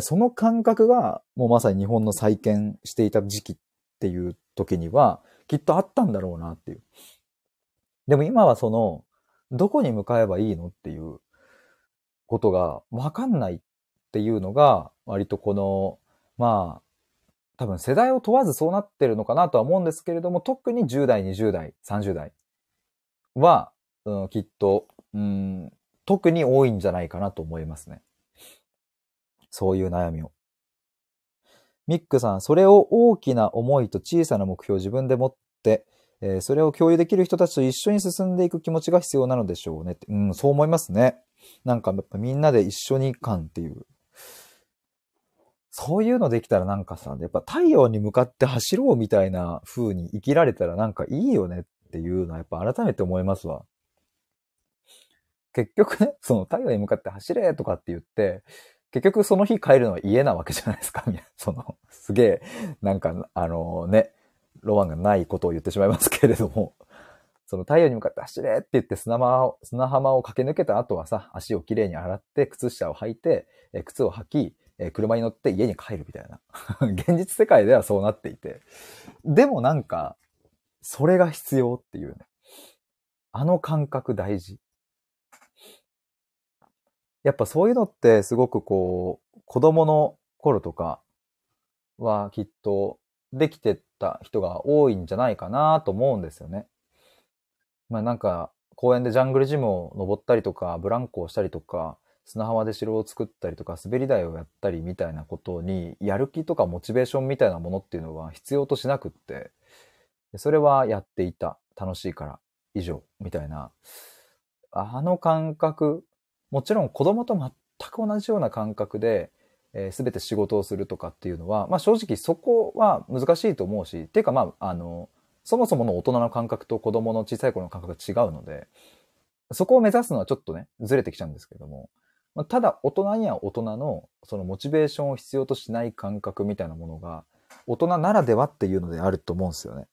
その感覚が、もうまさに日本の再建していた時期っていう時には、きっとあったんだろうなっていう。でも今はその、どこに向かえばいいのっていうことがわかんないっていうのが、割とこの、まあ、多分世代を問わずそうなってるのかなとは思うんですけれども、特に10代、20代、30代は、うん、きっと、うん、特に多いんじゃないかなと思いますね。そういう悩みを。ミックさん、それを大きな思いと小さな目標を自分で持って、えー、それを共有できる人たちと一緒に進んでいく気持ちが必要なのでしょうねって。うん、そう思いますね。なんかやっぱみんなで一緒に感っていう。そういうのできたらなんかさ、やっぱ太陽に向かって走ろうみたいな風に生きられたらなんかいいよねっていうのはやっぱ改めて思いますわ。結局ね、その太陽に向かって走れとかって言って、結局その日帰るのは家なわけじゃないですか、[LAUGHS] その、すげえ、なんか、あのね、ロマンがないことを言ってしまいますけれども、その太陽に向かって走れって言って砂浜を、砂浜を駆け抜けた後はさ、足をきれいに洗って、靴下を履いて、え靴を履き、え車に乗って家に帰るみたいな。[LAUGHS] 現実世界ではそうなっていて。でもなんか、それが必要っていうね。あの感覚大事。やっぱそういうのってすごくこう、子供の頃とかはきっとできてた人が多いんじゃないかなと思うんですよね。まあなんか公園でジャングルジムを登ったりとか、ブランコをしたりとか、砂浜で城を作ったりとか、滑り台をやったりみたいなことに、やる気とかモチベーションみたいなものっていうのは必要としなくって、それはやっていた。楽しいから以上。みたいな。あの感覚、もちろん子供と全く同じような感覚で、えー、全て仕事をするとかっていうのは、まあ正直そこは難しいと思うし、っていうかまあ、あの、そもそもの大人の感覚と子供の小さい頃の感覚が違うので、そこを目指すのはちょっとね、ずれてきちゃうんですけども、まあ、ただ大人には大人のそのモチベーションを必要としない感覚みたいなものが、大人ならではっていうのであると思うんですよね。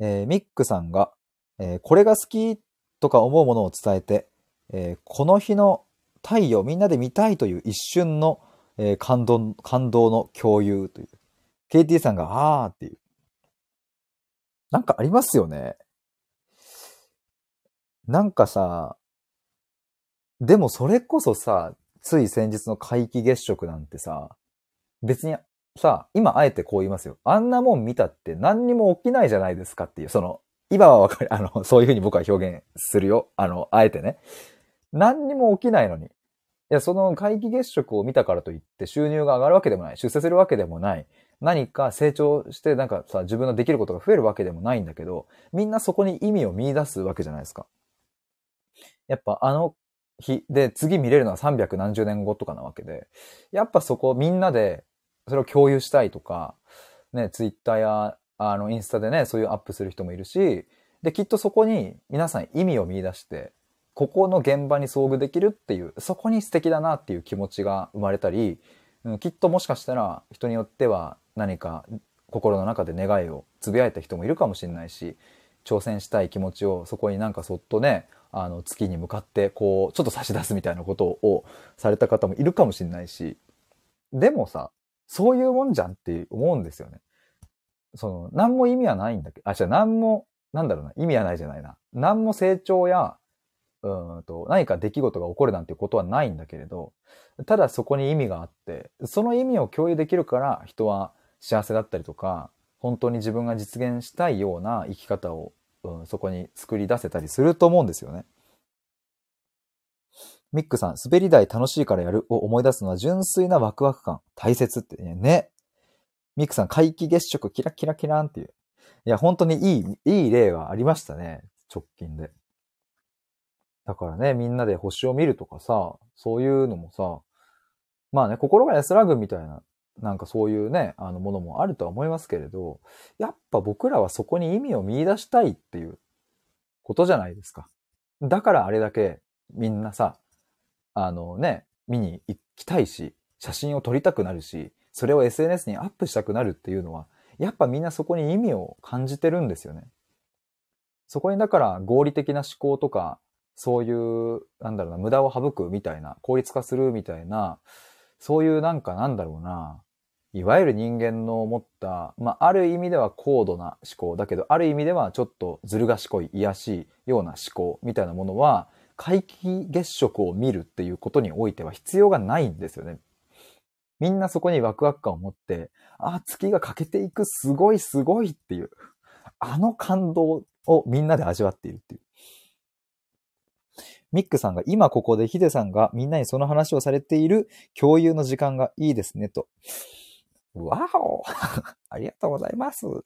えー、ミックさんが、えー、これが好きとか思うものを伝えて、えー、この日の太陽みんなで見たいという一瞬の、えー、感動、感動の共有という。KT さんが、あーっていう。なんかありますよね。なんかさ、でもそれこそさ、つい先日の皆既月食なんてさ、別にさ、今あえてこう言いますよ。あんなもん見たって何にも起きないじゃないですかっていう、その、今はわかる、あの、そういうふうに僕は表現するよ。あの、あえてね。何にも起きないのに。いや、その皆既月食を見たからといって収入が上がるわけでもない。出世するわけでもない。何か成長してなんかさ、自分のできることが増えるわけでもないんだけど、みんなそこに意味を見出すわけじゃないですか。やっぱあの日で次見れるのは300何十年後とかなわけで、やっぱそこみんなでそれを共有したいとか、ね、ツイッターやあのインスタでね、そういうアップする人もいるし、で、きっとそこに皆さん意味を見出して、ここの現場に遭遇できるっていう、そこに素敵だなっていう気持ちが生まれたり、うん、きっともしかしたら人によっては何か心の中で願いをつぶやいた人もいるかもしれないし、挑戦したい気持ちをそこになんかそっとね、あの月に向かってこう、ちょっと差し出すみたいなことをされた方もいるかもしれないし、でもさ、そういうもんじゃんって思うんですよね。その、何も意味はないんだけど、あ、じゃあ何も、なんだろうな、意味はないじゃないな。何も成長やうんと、何か出来事が起こるなんていうことはないんだけれど、ただそこに意味があって、その意味を共有できるから人は幸せだったりとか、本当に自分が実現したいような生き方を、うん、そこに作り出せたりすると思うんですよね。ミックさん、滑り台楽しいからやるを思い出すのは純粋なワクワク感、大切ってね。ねミックさん、皆既月食キラキラキランっていう。いや、本当にいい、いい例がありましたね。直近で。だからね、みんなで星を見るとかさ、そういうのもさ、まあね、心が安らぐみたいな、なんかそういうね、あのものもあるとは思いますけれど、やっぱ僕らはそこに意味を見出したいっていうことじゃないですか。だからあれだけみんなさ、あのね、見に行きたいし、写真を撮りたくなるし、それを SNS にアップしたくなるっていうのは、やっぱみんなそこに意味を感じてるんですよね。そこにだから合理的な思考とか、そういう、なんだろうな、無駄を省くみたいな、効率化するみたいな、そういうなんかなんだろうな、いわゆる人間の持った、まあ、ある意味では高度な思考だけど、ある意味ではちょっとずる賢い、癒しいような思考みたいなものは、皆既月食を見るっていうことにおいては必要がないんですよね。みんなそこにワクワク感を持って、あ、月が欠けていく、すごいすごいっていう、あの感動をみんなで味わっているっていう。ミックさんが今ここでヒデさんがみんなにその話をされている共有の時間がいいですねと。わお [LAUGHS] ありがとうございます [LAUGHS]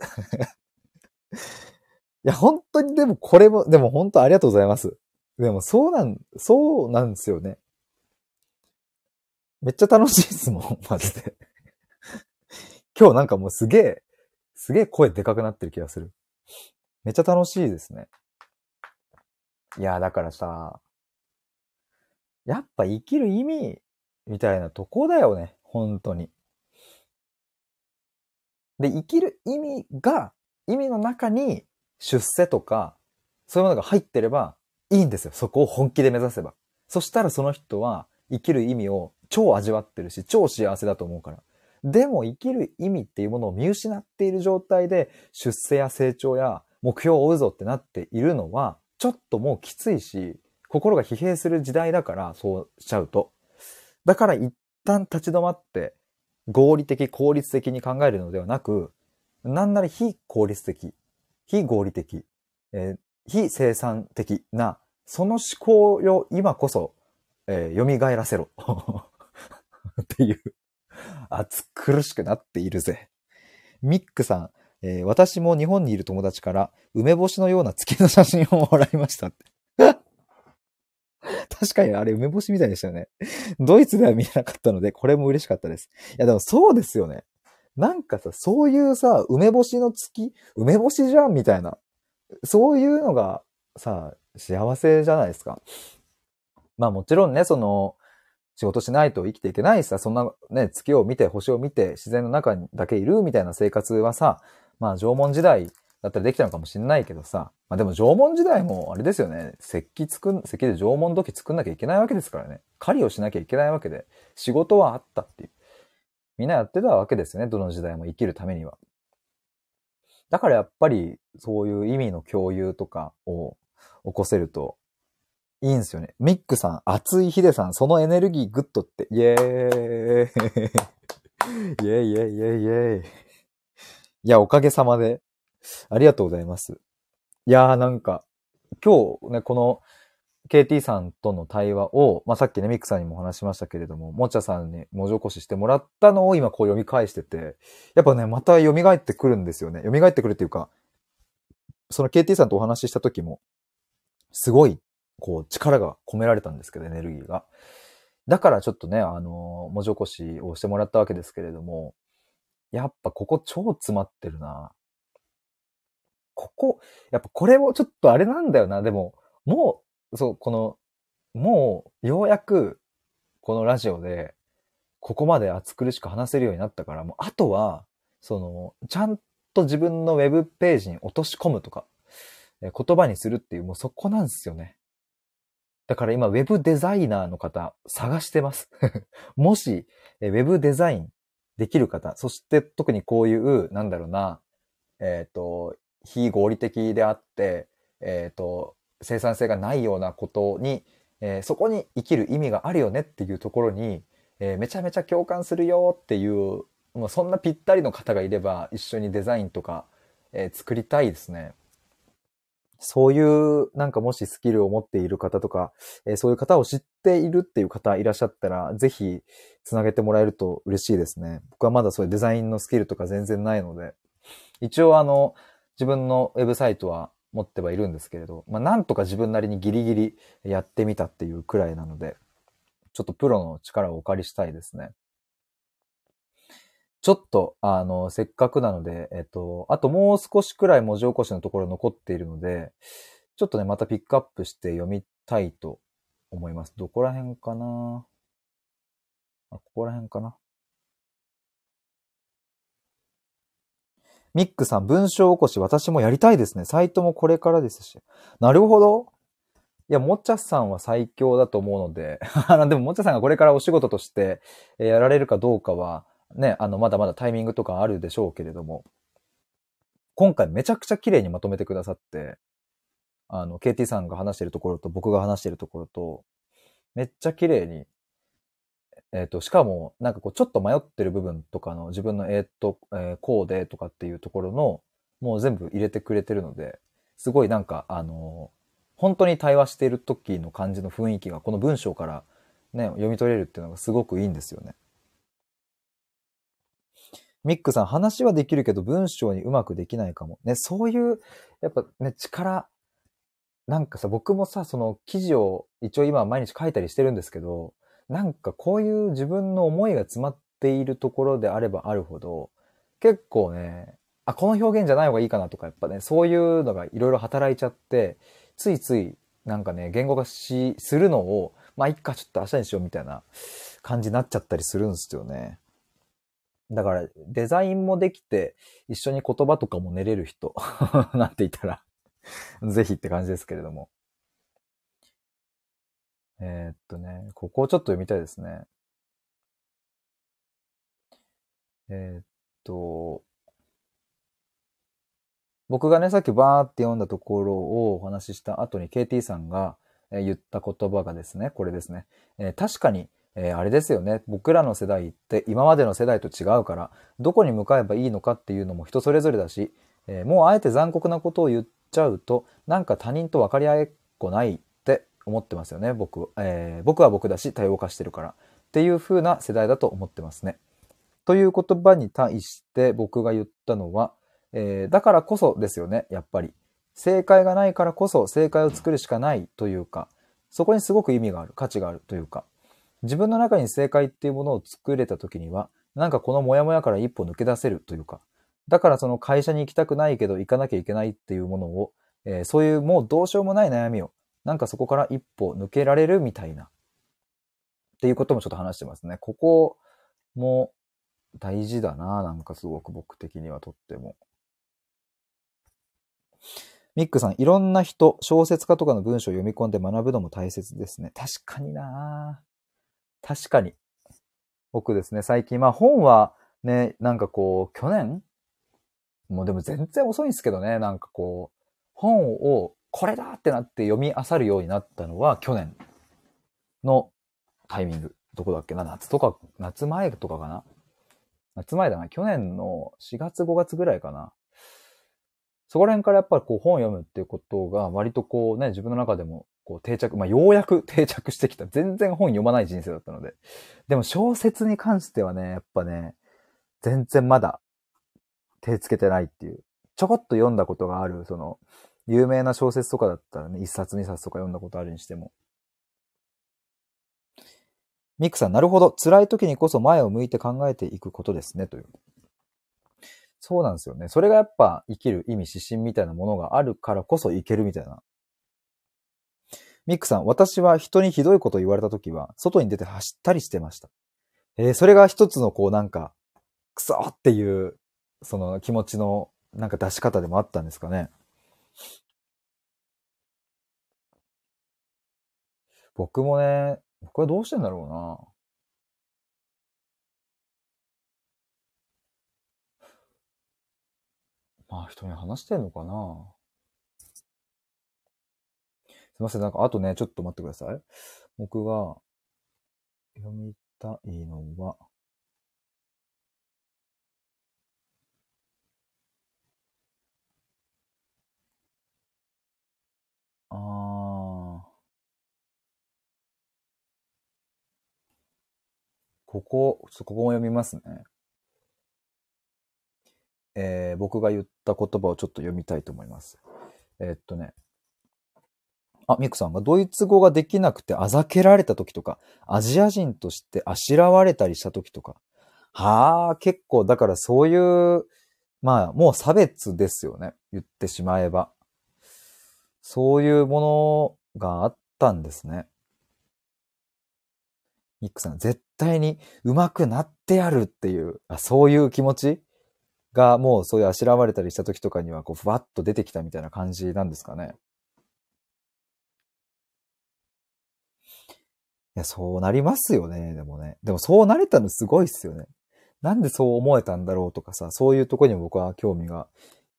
いや、本当にでもこれも、でも本当ありがとうございます。でもそうなん、そうなんですよね。めっちゃ楽しいですもん、[LAUGHS] マジで。今日なんかもうすげえ、すげえ声でかくなってる気がする。めっちゃ楽しいですね。いや、だからさ、やっぱ生きる意味みたいなとこだよね。本当に。で、生きる意味が、意味の中に出世とか、そういうものが入ってればいいんですよ。そこを本気で目指せば。そしたらその人は生きる意味を超味わってるし、超幸せだと思うから。でも生きる意味っていうものを見失っている状態で出世や成長や目標を追うぞってなっているのは、ちょっともうきついし、心が疲弊する時代だから、そうしちゃうと。だから一旦立ち止まって、合理的、効率的に考えるのではなく、なんなら非効率的、非合理的、えー、非生産的な、その思考を今こそ、えー、蘇らせろ。[LAUGHS] っていう、熱苦しくなっているぜ。ミックさん、えー、私も日本にいる友達から梅干しのような月の写真をもらいましたって。確かにあれ梅干しみたいでしたよね。[LAUGHS] ドイツでは見えなかったので、これも嬉しかったです。いやでもそうですよね。なんかさ、そういうさ、梅干しの月梅干しじゃんみたいな。そういうのがさ、幸せじゃないですか。まあもちろんね、その、仕事しないと生きていけないしさ、そんなね、月を見て、星を見て、自然の中にだけいるみたいな生活はさ、まあ縄文時代だったらできたのかもしんないけどさ、まあでも縄文時代もあれですよね、石器作ん、石器で縄文土器作んなきゃいけないわけですからね。狩りをしなきゃいけないわけで、仕事はあったっていう。みんなやってたわけですよね、どの時代も生きるためには。だからやっぱり、そういう意味の共有とかを起こせると、いいんですよね。ミックさん、熱いヒデさん、そのエネルギーグッドって、イェーイイェイイェイイェイイェイいや、おかげさまで、ありがとうございます。いやーなんか、今日ね、この KT さんとの対話を、まあ、さっきね、ミックさんにも話しましたけれども、もちゃさんに文字起こししてもらったのを今こう読み返してて、やっぱね、また蘇ってくるんですよね。蘇ってくるっていうか、その KT さんとお話しした時も、すごい、こう、力が込められたんですけど、エネルギーが。だからちょっとね、あの、文字起こしをしてもらったわけですけれども、やっぱここ超詰まってるな。ここ、やっぱこれもちょっとあれなんだよな。でも、もう、そう、この、もう、ようやく、このラジオで、ここまで熱苦しく話せるようになったから、もう、あとは、その、ちゃんと自分のウェブページに落とし込むとか、え言葉にするっていう、もうそこなんですよね。だから今、ウェブデザイナーの方、探してます。[LAUGHS] もし、ウェブデザインできる方、そして特にこういう、なんだろうな、えっ、ー、と、非合理的であって、えっ、ー、と、生産性がないようなことに、えー、そこに生きる意味があるよねっていうところに、えー、めちゃめちゃ共感するよっていう、もうそんなぴったりの方がいれば一緒にデザインとか、えー、作りたいですね。そういうなんかもしスキルを持っている方とか、え、そういう方を知っているっていう方いらっしゃったら、ぜひつなげてもらえると嬉しいですね。僕はまだそういうデザインのスキルとか全然ないので、一応あの、自分のウェブサイトは持ってはいるんですけれど、まあ、なんとか自分なりにギリギリやってみたっていうくらいなので、ちょっとプロの力をお借りしたいですね。ちょっと、あの、せっかくなので、えっと、あともう少しくらい文字起こしのところ残っているので、ちょっとね、またピックアップして読みたいと思います。どこら辺かな？あ、ここら辺かな？ミックさん、文章起こし、私もやりたいですね。サイトもこれからですし。なるほど。いや、もっちゃさんは最強だと思うので、[LAUGHS] でももっちゃさんがこれからお仕事としてやられるかどうかは、ね、あの、まだまだタイミングとかあるでしょうけれども、今回めちゃくちゃ綺麗にまとめてくださって、あの、KT さんが話してるところと僕が話してるところと、めっちゃ綺麗に、えっ、ー、と、しかも、なんかこう、ちょっと迷ってる部分とかの自分の、えっ、ー、と、えー、こうでとかっていうところの、もう全部入れてくれてるので、すごいなんか、あの本当に対話している時の感じの雰囲気が、この文章からね、読み取れるっていうのがすごくいいんですよね。ミックさん、話はできるけど文章にうまくできないかも。ね、そういう、やっぱね、力、なんかさ、僕もさ、その記事を一応今毎日書いたりしてるんですけど、なんかこういう自分の思いが詰まっているところであればあるほど、結構ね、あ、この表現じゃない方がいいかなとか、やっぱね、そういうのがいろいろ働いちゃって、ついついなんかね、言語化し、するのを、まあ、いっか、ちょっと明日にしようみたいな感じになっちゃったりするんですよね。だから、デザインもできて、一緒に言葉とかも練れる人 [LAUGHS] なんて言ったらぜひって感じですけれども。えー、っとね、ここをちょっと読みたいですね。えー、っと、僕がね、さっきバーって読んだところをお話しした後に KT さんが言った言葉がですね、これですね。えー、確かに、えー、あれですよね。僕らの世代って今までの世代と違うから、どこに向かえばいいのかっていうのも人それぞれだし、えー、もうあえて残酷なことを言っちゃうと、なんか他人と分かり合えっこない思ってますよね、僕。えー、僕は僕だし多様化してるから。っていう風な世代だと思ってますね。という言葉に対して僕が言ったのは、えー、だからこそですよね、やっぱり。正解がないからこそ正解を作るしかないというか、そこにすごく意味がある、価値があるというか、自分の中に正解っていうものを作れた時には、なんかこのモヤモヤから一歩抜け出せるというか、だからその会社に行きたくないけど行かなきゃいけないっていうものを、えー、そういうもうどうしようもない悩みを、なんかそこから一歩抜けられるみたいな、っていうこともちょっと話してますね。ここも大事だな、なんかすごく僕的にはとっても。ミックさん、いろんな人、小説家とかの文章を読み込んで学ぶのも大切ですね。確かにな確かに。僕ですね、最近、まあ本はね、なんかこう、去年？もうでも全然遅いんですけどね、なんかこう、本をこれだってなって読み漁るようになったのは去年のタイミング。どこだっけな？夏とか、夏前とかかな？夏前だな。去年の4月5月ぐらいかな。そこら辺からやっぱりこう本を読むっていうことが割とこうね、自分の中でもこう定着、まあようやく [LAUGHS] 定着してきた。全然本読まない人生だったので。でも小説に関してはね、やっぱね、全然まだ手つけてないっていう。ちょこっと読んだことがある、その、有名な小説とかだったらね、一冊二冊とか読んだことあるにしても。ミクさん、なるほど。辛い時にこそ前を向いて考えていくことですね、という。そうなんですよね。それがやっぱ生きる意味、指針みたいなものがあるからこそいけるみたいな。ミックさん、私は人にひどいこと言われたときは、外に出て走ったりしてました。えー、それが一つのこうなんか、クソっていう、その気持ちのなんか出し方でもあったんですかね。僕もね、僕はどうしてんだろうな。まあ人に話してんのかなすいません、なんかあとね、ちょっと待ってください。僕が読みたいのは、ああ。ここ、ちょっとここも読みますね。えー、僕が言った言葉をちょっと読みたいと思います。えー、っとね。あ、ミクさんがドイツ語ができなくてあざけられた時とか、アジア人としてあしらわれたりした時とか。はあ、結構、だからそういう、まあ、もう差別ですよね。言ってしまえば。そういうものがあったんですね。ミックさん、絶対に上手くなってやるっていう、あそういう気持ちがもうそういうあしらわれたりした時とかにはこうふわっと出てきたみたいな感じなんですかね。いや、そうなりますよね。でもね。でもそうなれたのすごいっすよね。なんでそう思えたんだろうとかさ、そういうとこに僕は興味が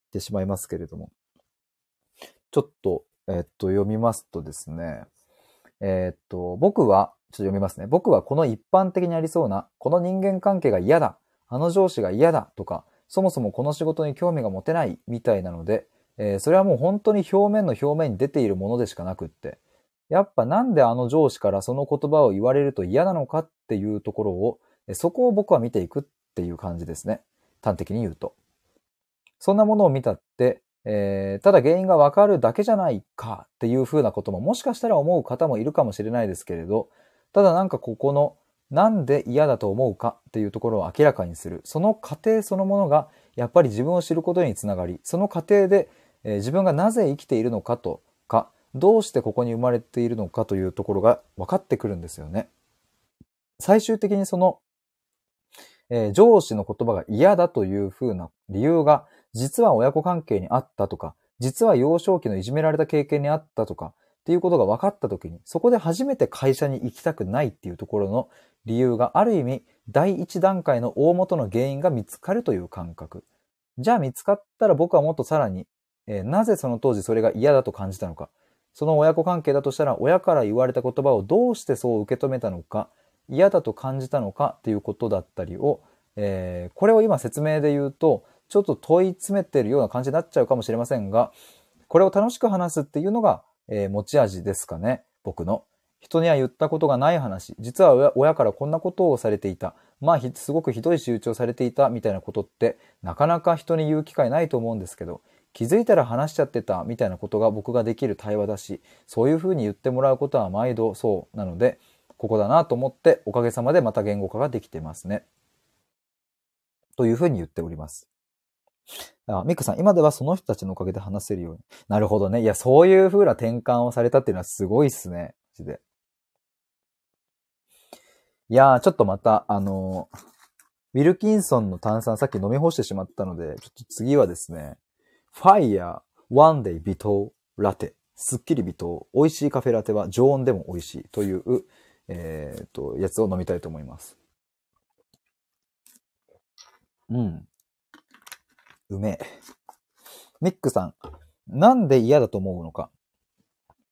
いってしまいますけれども。ちょっと、えっと、読みますとですね、えっと、僕は、ちょっと読みますね。僕はこの一般的にありそうな、この人間関係が嫌だ、あの上司が嫌だとか、そもそもこの仕事に興味が持てないみたいなので、えー、それはもう本当に表面の表面に出ているものでしかなくって、やっぱなんであの上司からその言葉を言われると嫌なのかっていうところを、そこを僕は見ていくっていう感じですね。端的に言うと。そんなものを見たって、えー、ただ原因がわかるだけじゃないかっていうふうなことももしかしたら思う方もいるかもしれないですけれど、ただなんかここのなんで嫌だと思うかっていうところを明らかにする。その過程そのものがやっぱり自分を知ることにつながり、その過程で、えー、自分がなぜ生きているのかとか、どうしてここに生まれているのかというところが分かってくるんですよね。最終的にその、えー、上司の言葉が嫌だというふうな理由が、実は親子関係にあったとか、実は幼少期のいじめられた経験にあったとか、っていうことが分かったときに、そこで初めて会社に行きたくないっていうところの理由がある意味、第一段階の大元の原因が見つかるという感覚。じゃあ見つかったら僕はもっとさらに、えー、なぜその当時それが嫌だと感じたのか。その親子関係だとしたら、親から言われた言葉をどうしてそう受け止めたのか、嫌だと感じたのかっていうことだったりを、えー、これを今説明で言うと、ちょっと問い詰めてるような感じになっちゃうかもしれませんが、これを楽しく話すっていうのが、えー、持ち味ですかね、僕の。人には言ったことがない話。実は親からこんなことをされていた。まあ、すごくひどい仕打ちをされていたみたいなことって、なかなか人に言う機会ないと思うんですけど、気づいたら話しちゃってたみたいなことが僕ができる対話だし、そういうふうに言ってもらうことは毎度そうなので、ここだなと思っておかげさまでまた言語化ができてますね。というふうに言っております。あ、ミクさん、今ではその人たちのおかげで話せるように。なるほどね。いや、そういう風な転換をされたっていうのはすごいっすね。マジで。いやー、ちょっとまた、あのー、ウィルキンソンの炭酸さっき飲み干してしまったので、ちょっと次はですね、ファイヤー、ワンデイ微糖ラテ、すっきり微糖、美味しいカフェラテは常温でも美味しいという、えー、っと、やつを飲みたいと思います。うん。うめえ。ミックさん、なんで嫌だと思うのか？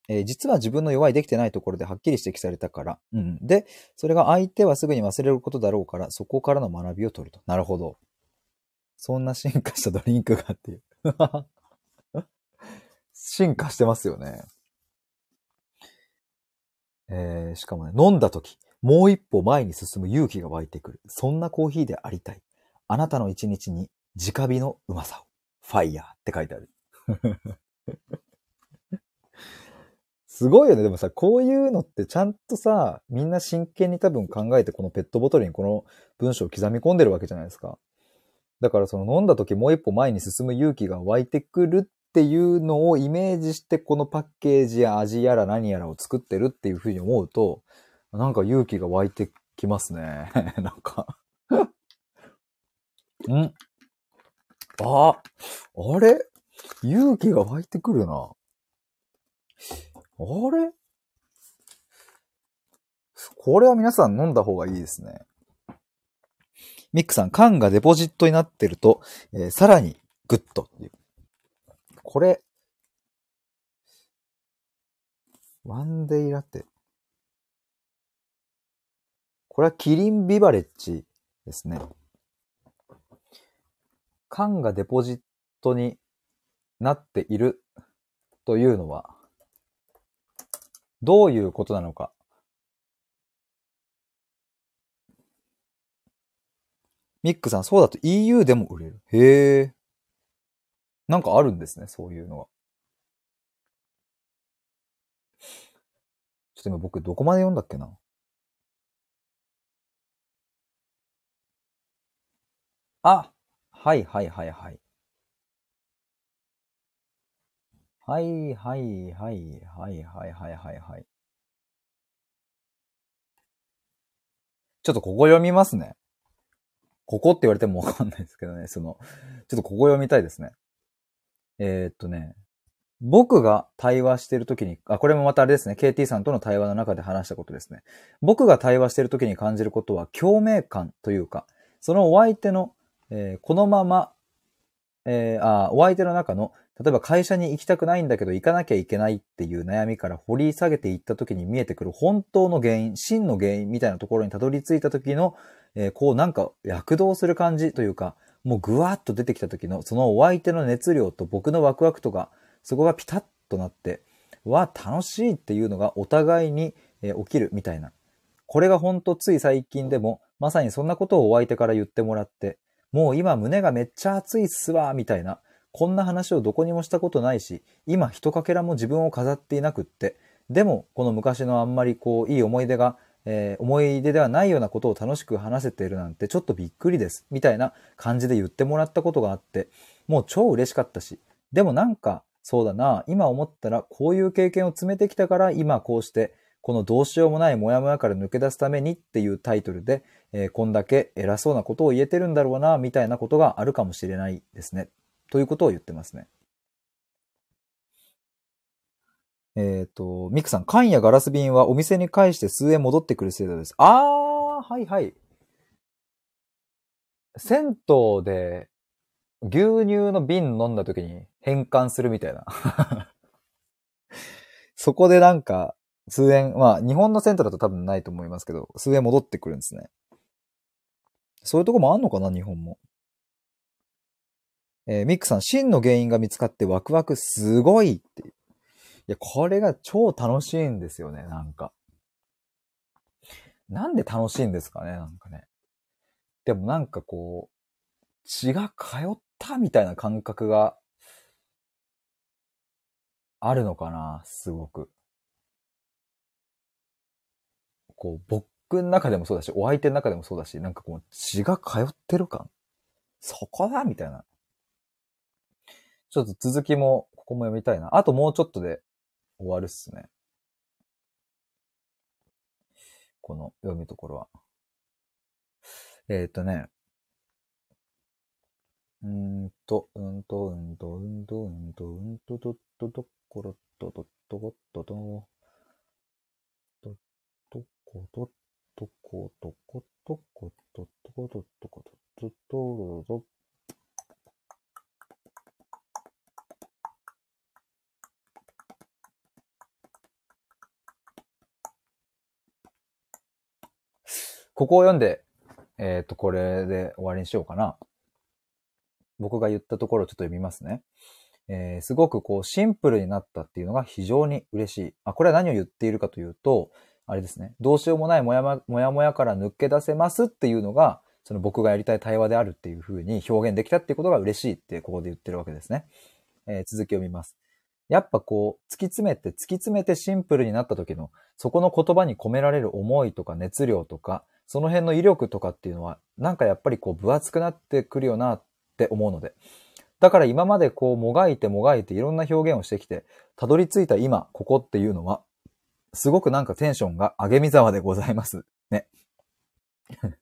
えー、実は自分の弱いできてないところではっきり指摘されたから。うん。で、それが相手はすぐに忘れることだろうから、そこからの学びを取ると。なるほど。そんな進化したドリンクがっていう。[LAUGHS] 進化してますよね。えー、しかもね、飲んだ時、もう一歩前に進む勇気が湧いてくる。そんなコーヒーでありたい。あなたの一日に直火のうまさを。ファイヤーって書いてある。[LAUGHS] すごいよね。でもさ、こういうのってちゃんとさ、みんな真剣に多分考えてこのペットボトルにこの文章を刻み込んでるわけじゃないですか。だからその飲んだ時もう一歩前に進む勇気が湧いてくるっていうのをイメージしてこのパッケージや味やら何やらを作ってるっていうふうに思うと、なんか勇気が湧いてきますね。[LAUGHS] なんかん [LAUGHS] あ、あれ？勇気が湧いてくるな。あれ？これは皆さん飲んだ方がいいですね。ミックさん、缶がデポジットになってると、えー、さらにグッと。これ、ワンデイラテ。これはキリンビバレッジですね。缶がデポジットになっているというのは、どういうことなのか。ミックさん、そうだと EU でも売れる。へえ。なんかあるんですね、そういうのは。ちょっと今僕どこまで読んだっけな。あはいはいはいはい。はいはいはいはいはいはいはいはい。ちょっとここ読みますね。ここって言われてもわかんないですけどね。その、ちょっとここ読みたいですね。えー、っとね。僕が対話してるときに、あ、これもまたあれですね。KT さんとの対話の中で話したことですね。僕が対話してるときに感じることは共鳴感というか、そのお相手の、えーこのまま、えーあお相手の中の、例えば会社に行きたくないんだけど行かなきゃいけないっていう悩みから掘り下げていった時に見えてくる本当の原因、真の原因みたいなところにたどり着いた時の、えーこうなんか躍動する感じというか、もうぐわっと出てきた時のそのお相手の熱量と僕のワクワクとか、そこがピタッとなって、わ、楽しいっていうのがお互いに、えー起きるみたいな。これがほんとつい最近でも、まさにそんなことをお相手から言ってもらって、もう今胸がめっちゃ熱いっすわ、みたいな。こんな話をどこにもしたことないし、今一かけらも自分を飾っていなくって、でもこの昔のあんまりこういい思い出が、えー思い出ではないようなことを楽しく話せているなんてちょっとびっくりです、みたいな感じで言ってもらったことがあって、もう超嬉しかったし、でもなんか、そうだな、今思ったらこういう経験を詰めてきたから今こうして、このどうしようもないモヤモヤから抜け出すためにっていうタイトルで、えーこんだけ偉そうなことを言えてるんだろうな、みたいなことがあるかもしれないですね。ということを言ってますね。えっ、と、ミクさん、缶やガラス瓶はお店に返して数円戻ってくる制度です。あー、はいはい。銭湯で牛乳の瓶飲んだ時に変換するみたいな。[LAUGHS] そこでなんか、数円、まあ、日本の銭湯だと多分ないと思いますけど、数円戻ってくるんですね。そういうとこもあんのかな、日本も。えーミックさん、真の原因が見つかってワクワクすごいっていう。いや、これが超楽しいんですよね、なんか。なんで楽しいんですかね、なんかね。でもなんかこう、血が通ったみたいな感覚があるのかな、すごく。こう、僕の中でもそうだし、お相手の中でもそうだし、なんかこう、血が通ってる感そこだみたいな。ちょっと続きも、ここも読みたいな。あともうちょっとで終わるっすね。この読みところは。えーっ、とね。うーんと、うんと、うんと、うんと、うんと、うんと、とっと、とっころっと、とっと、こっと、と、とっと、ことっと、こと、こと、こと、と、こと、と、こと、と、と、と、ここを読んで、えっ、と、これで終わりにしようかな。僕が言ったところをちょっと読みますね。えーすごくこうシンプルになったっていうのが非常に嬉しい。あ、これは何を言っているかというと、あれですね。どうしようもないもやもやもやから抜け出せますっていうのが、その僕がやりたい対話であるっていう風に表現できたっていうことが嬉しいってここで言ってるわけですね。えー続きを見ます。やっぱこう、突き詰めて突き詰めてシンプルになった時の、そこの言葉に込められる思いとか熱量とか、その辺の威力とかっていうのは、なんかやっぱりこう分厚くなってくるよなって思うので。だから今までこうもがいてもがいていろんな表現をしてきて、たどり着いた今、ここっていうのは、すごくなんかテンションが上げみざわでございます。ね。[LAUGHS]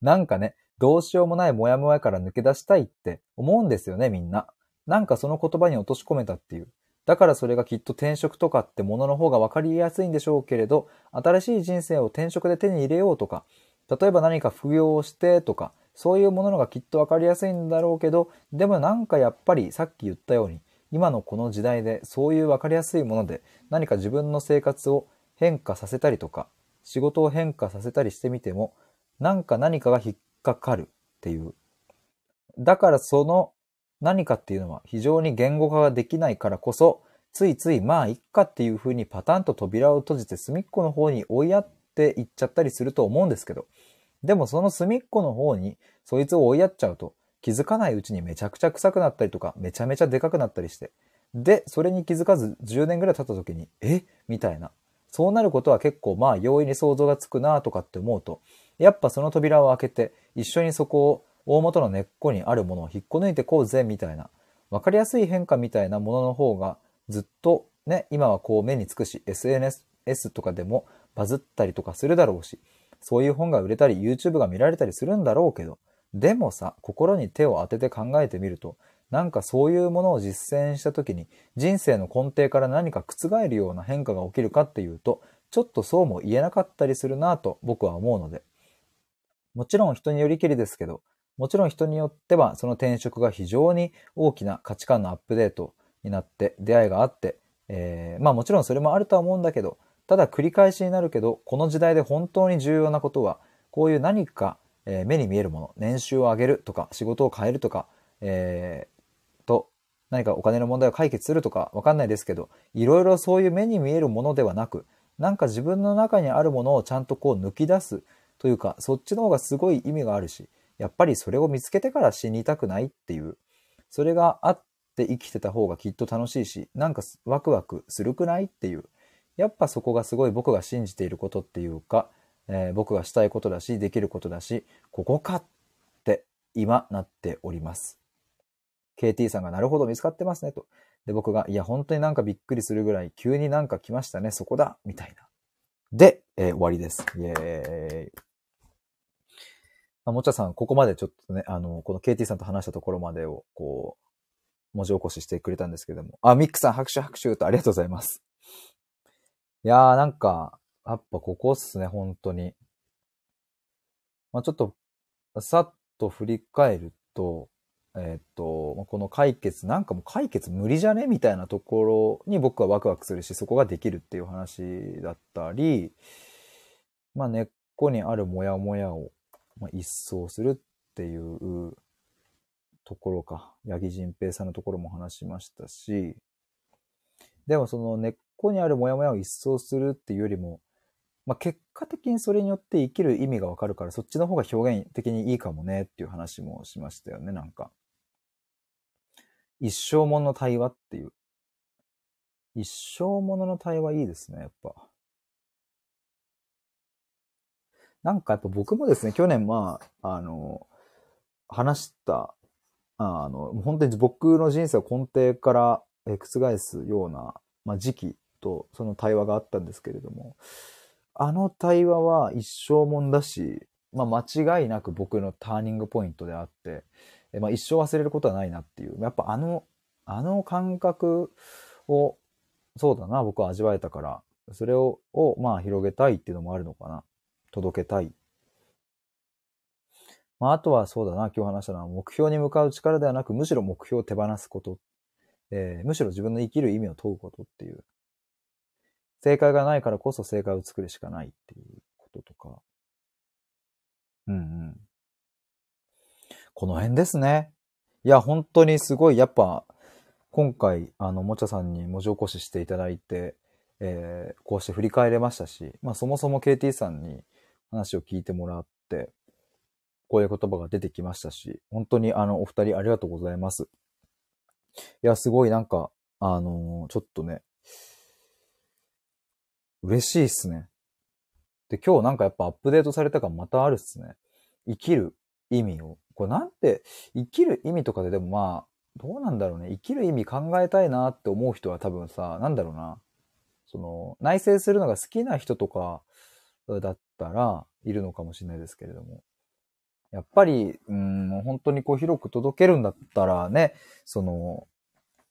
なんかね、どうしようもないモヤモヤから抜け出したいって思うんですよね、みんな。なんかその言葉に落とし込めたっていう。だからそれがきっと転職とかってものの方が分かりやすいんでしょうけれど、新しい人生を転職で手に入れようとか、例えば何か副業をしてとか、そういうもののがきっと分かりやすいんだろうけど、でもなんかやっぱりさっき言ったように、今のこの時代でそういう分かりやすいもので何か自分の生活を変化させたりとか、仕事を変化させたりしてみても、なんか何かが引っかかるっていう。だからその何かっていうのは非常に言語化ができないからこそ、ついついまあいっかっていう風にパタンと扉を閉じて隅っこの方に追いやっていっちゃったりすると思うんですけど、でもその隅っこの方にそいつを追いやっちゃうと気づかないうちにめちゃくちゃ臭くなったりとかめちゃめちゃでかくなったりして、で、それに気づかず10年ぐらい経った時に、え？みたいな。そうなることは結構まあ容易に想像がつくなとかって思うと、やっぱその扉を開けて一緒にそこを大元の根っこにあるものを引っこ抜いてこうぜみたいな、わかりやすい変化みたいなものの方がずっとね、今はこう目につくし、SNS とかでもバズったりとかするだろうし、そういう本が売れたり YouTube が見られたりするんだろうけど、でもさ、心に手を当てて考えてみると、なんかそういうものを実践した時に人生の根底から何か覆るような変化が起きるかっていうと、ちょっとそうも言えなかったりするなぁと僕は思うので。もちろん人によりけりですけど、もちろん人によってはその転職が非常に大きな価値観のアップデートになって出会いがあって、えー、まあもちろんそれもあるとは思うんだけど、ただ繰り返しになるけど、この時代で本当に重要なことは、こういう何か、えー、目に見えるもの、年収を上げるとか、仕事を変えるとか、えー、と、何かお金の問題を解決するとかわかんないですけど、いろいろそういう目に見えるものではなく、なんか自分の中にあるものをちゃんとこう抜き出すというか、そっちの方がすごい意味があるし、やっぱりそれを見つけてから死にたくないっていう、それがあって生きてた方がきっと楽しいし、なんかワクワクするくないっていう、やっぱそこがすごい僕が信じていることっていうか、えー、僕がしたいことだし、できることだし、ここかって今なっております。KT さんがなるほど見つかってますねと。で、僕が、いや、本当になんかびっくりするぐらい、急になんか来ましたね、そこだみたいな。で、えー、終わりです。イェーイ。まあ、もちゃさん、ここまでちょっとね、あの、この KT さんと話したところまでを、こう、文字起こししてくれたんですけども。あ、ミックさん、拍手拍手とありがとうございます。いやー、なんか、やっぱここっすね、本当に。まあ、ちょっと、さっと振り返ると、えっと、この解決、なんかもう解決無理じゃねみたいなところに僕はワクワクするし、そこができるっていう話だったり、まあ根っこにあるモヤモヤを、ま、一掃するっていうところか。八木仁平さんのところも話しましたし、でもその根っこにあるモヤモヤを一掃するっていうよりも、まあ、結果的にそれによって生きる意味がわかるから、そっちの方が表現的にいいかもねっていう話もしましたよね、なんか。一生ものの対話っていう。一生ものの対話いいですね、やっぱ。なんかやっぱ僕もですね、去年まあ、あの、話した、あの、本当に僕の人生を根底から覆すような、まあ、時期とその対話があったんですけれども、あの対話は一生もんだし、まあ、間違いなく僕のターニングポイントであって、まあ、一生忘れることはないなっていう。やっぱあの、あの感覚を、そうだな、僕は味わえたから、それを、をまあ広げたいっていうのもあるのかな。届けたい。まあ、あとはそうだな、今日話したのは、目標に向かう力ではなく、むしろ目標を手放すこと。えー、むしろ自分の生きる意味を問うことっていう。正解がないからこそ正解を作るしかないっていうこととか。うんうん。この辺ですね。いや、本当にすごい、やっぱ、今回、あの、もちゃさんに文字起こししていただいて、えー、こうして振り返れましたし、まあ、そもそも KT さんに話を聞いてもらって、こういう言葉が出てきましたし、本当にあの、お二人ありがとうございます。いや、すごいなんか、あのー、ちょっとね、嬉しいっすね。で、今日なんかやっぱアップデートされた感またあるっすね。生きる意味を。これなんて、生きる意味とかででもまあ、どうなんだろうね。生きる意味考えたいなって思う人は多分さ、なんだろうな。その、内省するのが好きな人とかだったらいるのかもしれないですけれども。やっぱり、うん、本当にこう広く届けるんだったらね、その、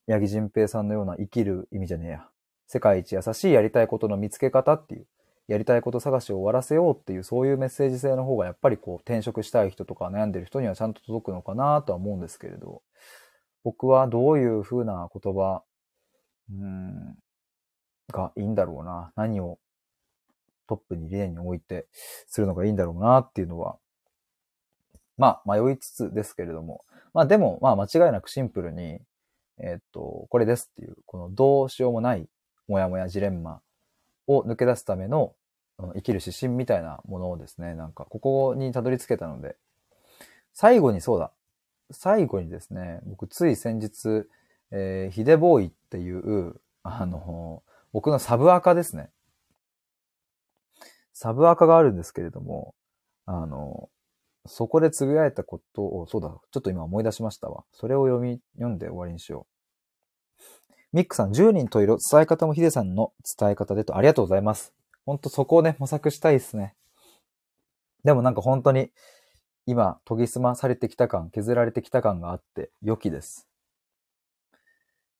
八木仁平さんのような生きる意味じゃねえや。世界一優しいやりたいことの見つけ方っていう、やりたいこと探しを終わらせようっていう、そういうメッセージ性の方がやっぱりこう転職したい人とか悩んでる人にはちゃんと届くのかなとは思うんですけれど、僕はどういう風な言葉、うん、がいいんだろうな。何をトップに例に置いてするのがいいんだろうなっていうのは、まあ迷いつつですけれども、まあでもまあ間違いなくシンプルに、えー、っと、これですっていう、このどうしようもないもやもやジレンマを抜け出すための生きる指針みたいなものをですね、なんかここにたどり着けたので、最後にそうだ、最後にですね、僕つい先日、えー、ヒデボーイっていう、あの、僕のサブアカですね。サブアカがあるんですけれども、あの、そこでつぶやいたことを、そうだ、ちょっと今思い出しましたわ。それを読み、読んで終わりにしよう。ミックさん、10人と色、伝え方もヒデさんの伝え方でとありがとうございます。ほんとそこをね、模索したいですね。でもなんか本当に、今、研ぎ澄まされてきた感、削られてきた感があって、良きです。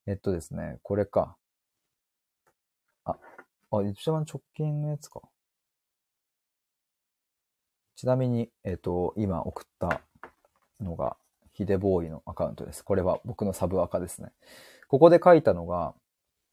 えっとですね、これか。あ、あ、一番直近のやつか。ちなみに、えっ、と、今送ったのが、ヒデボーイのアカウントです。これは僕のサブアカですね。ここで書いたのが、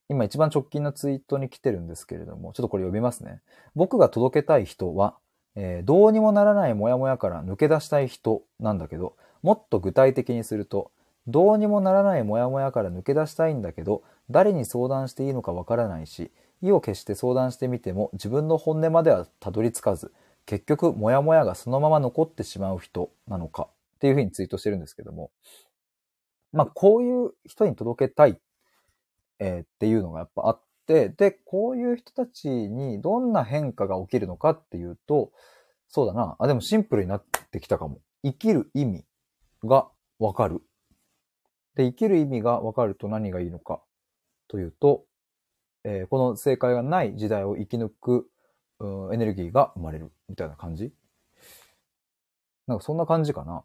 今一番直近のツイートに来てるんですけれども、ちょっとこれ読みますね。僕が届けたい人は、えー、どうにもならないモヤモヤから抜け出したい人なんだけど、もっと具体的にすると、どうにもならないモヤモヤから抜け出したいんだけど、誰に相談していいのかわからないし、意を決して相談してみても自分の本音まではたどり着かず、結局モヤモヤがそのまま残ってしまう人なのかっていうふうにツイートしてるんですけども、まあこういう人に届けたい、えー、っていうのがやっぱあって、で、こういう人たちにどんな変化が起きるのかっていうと、そうだな。あ、でもシンプルになってきたかも。生きる意味がわかる。で、生きる意味がわかると何がいいのかというと、えー、この正解がない時代を生き抜く、うん、エネルギーが生まれるみたいな感じなんかそんな感じかな。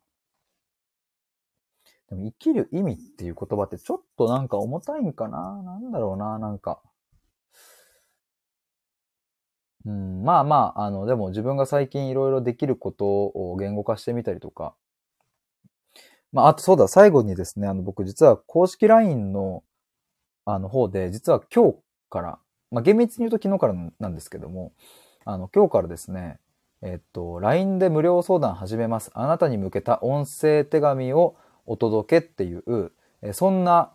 でも生きる意味っていう言葉ってちょっとなんか重たいんかな？なんだろうななんか。うん、まあまあ、あの、でも自分が最近いろいろできることを言語化してみたりとか。まあ、あとそうだ、最後にですね、あの、僕実は公式 LINE の、あの方で、実は今日から、まあ厳密に言うと昨日からなんですけども、あの、今日からですね、えっと、LINE で無料相談始めます。あなたに向けた音声手紙をお届けっていう、えそんな、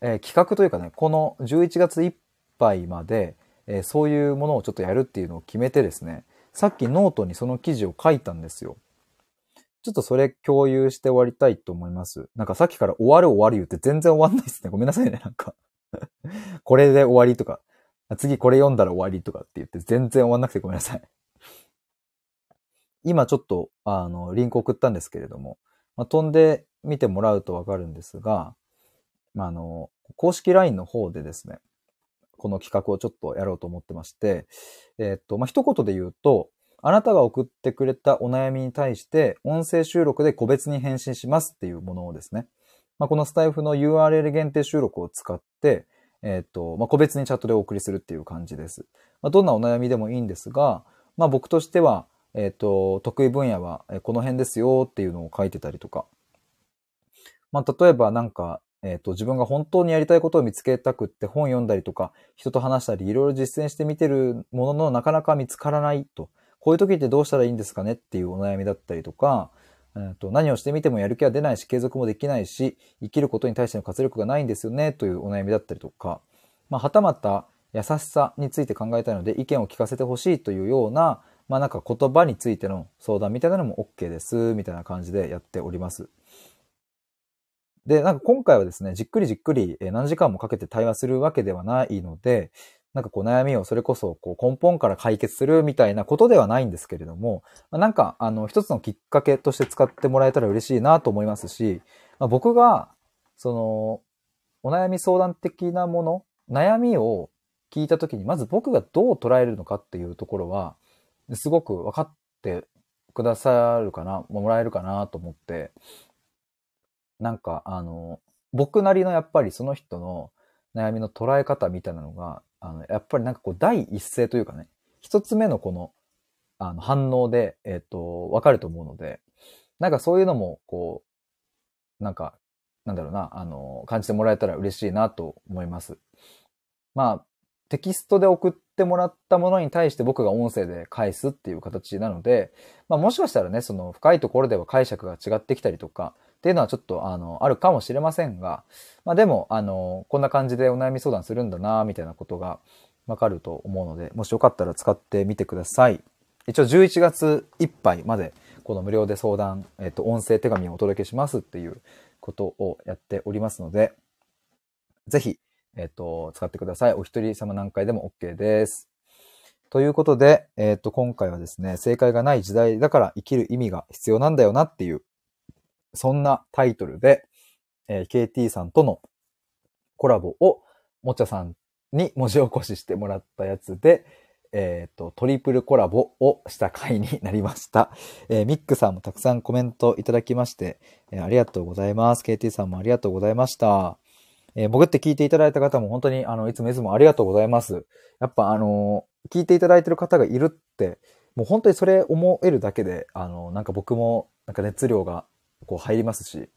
え企画というかね、この11月いっぱいまで、えそういうものをちょっとやるっていうのを決めてですね、さっきノートにその記事を書いたんですよ。ちょっとそれ共有して終わりたいと思います。なんかさっきから終わる終わる言って全然終わんないですね。ごめんなさいね、なんか [LAUGHS] これで終わりとか、次これ読んだら終わりとかって言って全然終わんなくてごめんなさい。今ちょっと、あの、リンク送ったんですけれども、まあ、飛んでみてもらうとわかるんですが、まあ、あの、公式 LINE の方でですね、この企画をちょっとやろうと思ってまして、え、っと、まあ、一言で言うと、あなたが送ってくれたお悩みに対して、音声収録で個別に返信しますっていうものをですね、まあ、このスタイフの URL 限定収録を使って、えっ、と、まあ、個別にチャットでお送りするっていう感じです。まあ、どんなお悩みでもいいんですが、まあ、僕としては、えっ、と、得意分野はこの辺ですよっていうのを書いてたりとか、まあ、例えばなんか、えっ、ー、と、自分が本当にやりたいことを見つけたくって本読んだりとか、人と話したり、いろいろ実践してみてるもののなかなか見つからないと。こういう時ってどうしたらいいんですかねっていうお悩みだったりとか、えーと、何をしてみてもやる気は出ないし、継続もできないし、生きることに対しての活力がないんですよねというお悩みだったりとか、まあ、はたまた優しさについて考えたいので意見を聞かせてほしいというような、まあなんか言葉についての相談みたいなのも OK です、みたいな感じでやっております。で、なんか今回はですね、じっくりじっくり何時間もかけて対話するわけではないので、なんかこう悩みをそれこそこう根本から解決するみたいなことではないんですけれども、なんかあの一つのきっかけとして使ってもらえたら嬉しいなと思いますし、まあ、僕がそのお悩み相談的なもの、悩みを聞いた時にまず僕がどう捉えるのかっていうところはすごく分かってくださるかな、もらえるかなと思って、なんか、あの、僕なりのやっぱりその人の悩みの捉え方みたいなのが、あの、やっぱりなんかこう、第一声というかね、一つ目のこの、あの、反応で、えっ、ー、と、わかると思うので、なんかそういうのも、こう、なんか、なんだろうな、あの、感じてもらえたら嬉しいなと思います。まあ、テキストで送ってもらったものに対して僕が音声で返すっていう形なので、まあもしかしたらね、その深いところでは解釈が違ってきたりとか、っていうのはちょっと、あの、あるかもしれませんが、まあでも、あの、こんな感じでお悩み相談するんだな、みたいなことがわかると思うので、もしよかったら使ってみてください。一応11月いっぱいまで、この無料で相談、えっと、音声手紙をお届けしますっていうことをやっておりますので、ぜひ、えっと、使ってください。お一人様何回でも OK です。ということで、えっと、今回はですね、正解がない時代だから生きる意味が必要なんだよなっていうそんなタイトルで、えー、KT さんとのコラボをもちゃさんに文字起こししてもらったやつで、えっ、ー、と、トリプルコラボをした回になりました。えー、ミックさんもたくさんコメントいただきまして、えー、ありがとうございます。KT さんもありがとうございました。えー、僕って聞いていただいた方も本当に、あの、いつもいつもありがとうございます。やっぱあの聞いていただいてる方がいるってもう本当にそれ思えるだけで、あの、なんか僕も、なんか熱量がこう入りますし、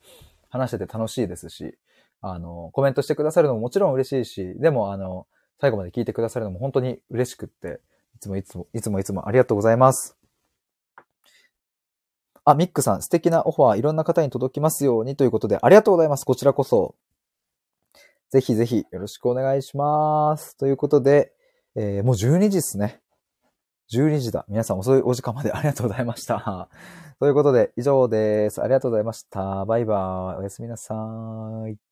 話してて楽しいですし、あの、コメントしてくださるのももちろん嬉しいし、でもあの、最後まで聞いてくださるのも本当に嬉しくって、いつもいつも、いつもいつもありがとうございます。あ、ミックさん、素敵なオファーいろんな方に届きますようにということで、ありがとうございます。こちらこそ。ぜひぜひよろしくお願いします。ということで、えー、もう12時ですね。12時だ。皆さん遅いお時間まで [LAUGHS] ありがとうございました。ということで、以上です。ありがとうございました。バイバーイ。おやすみなさい。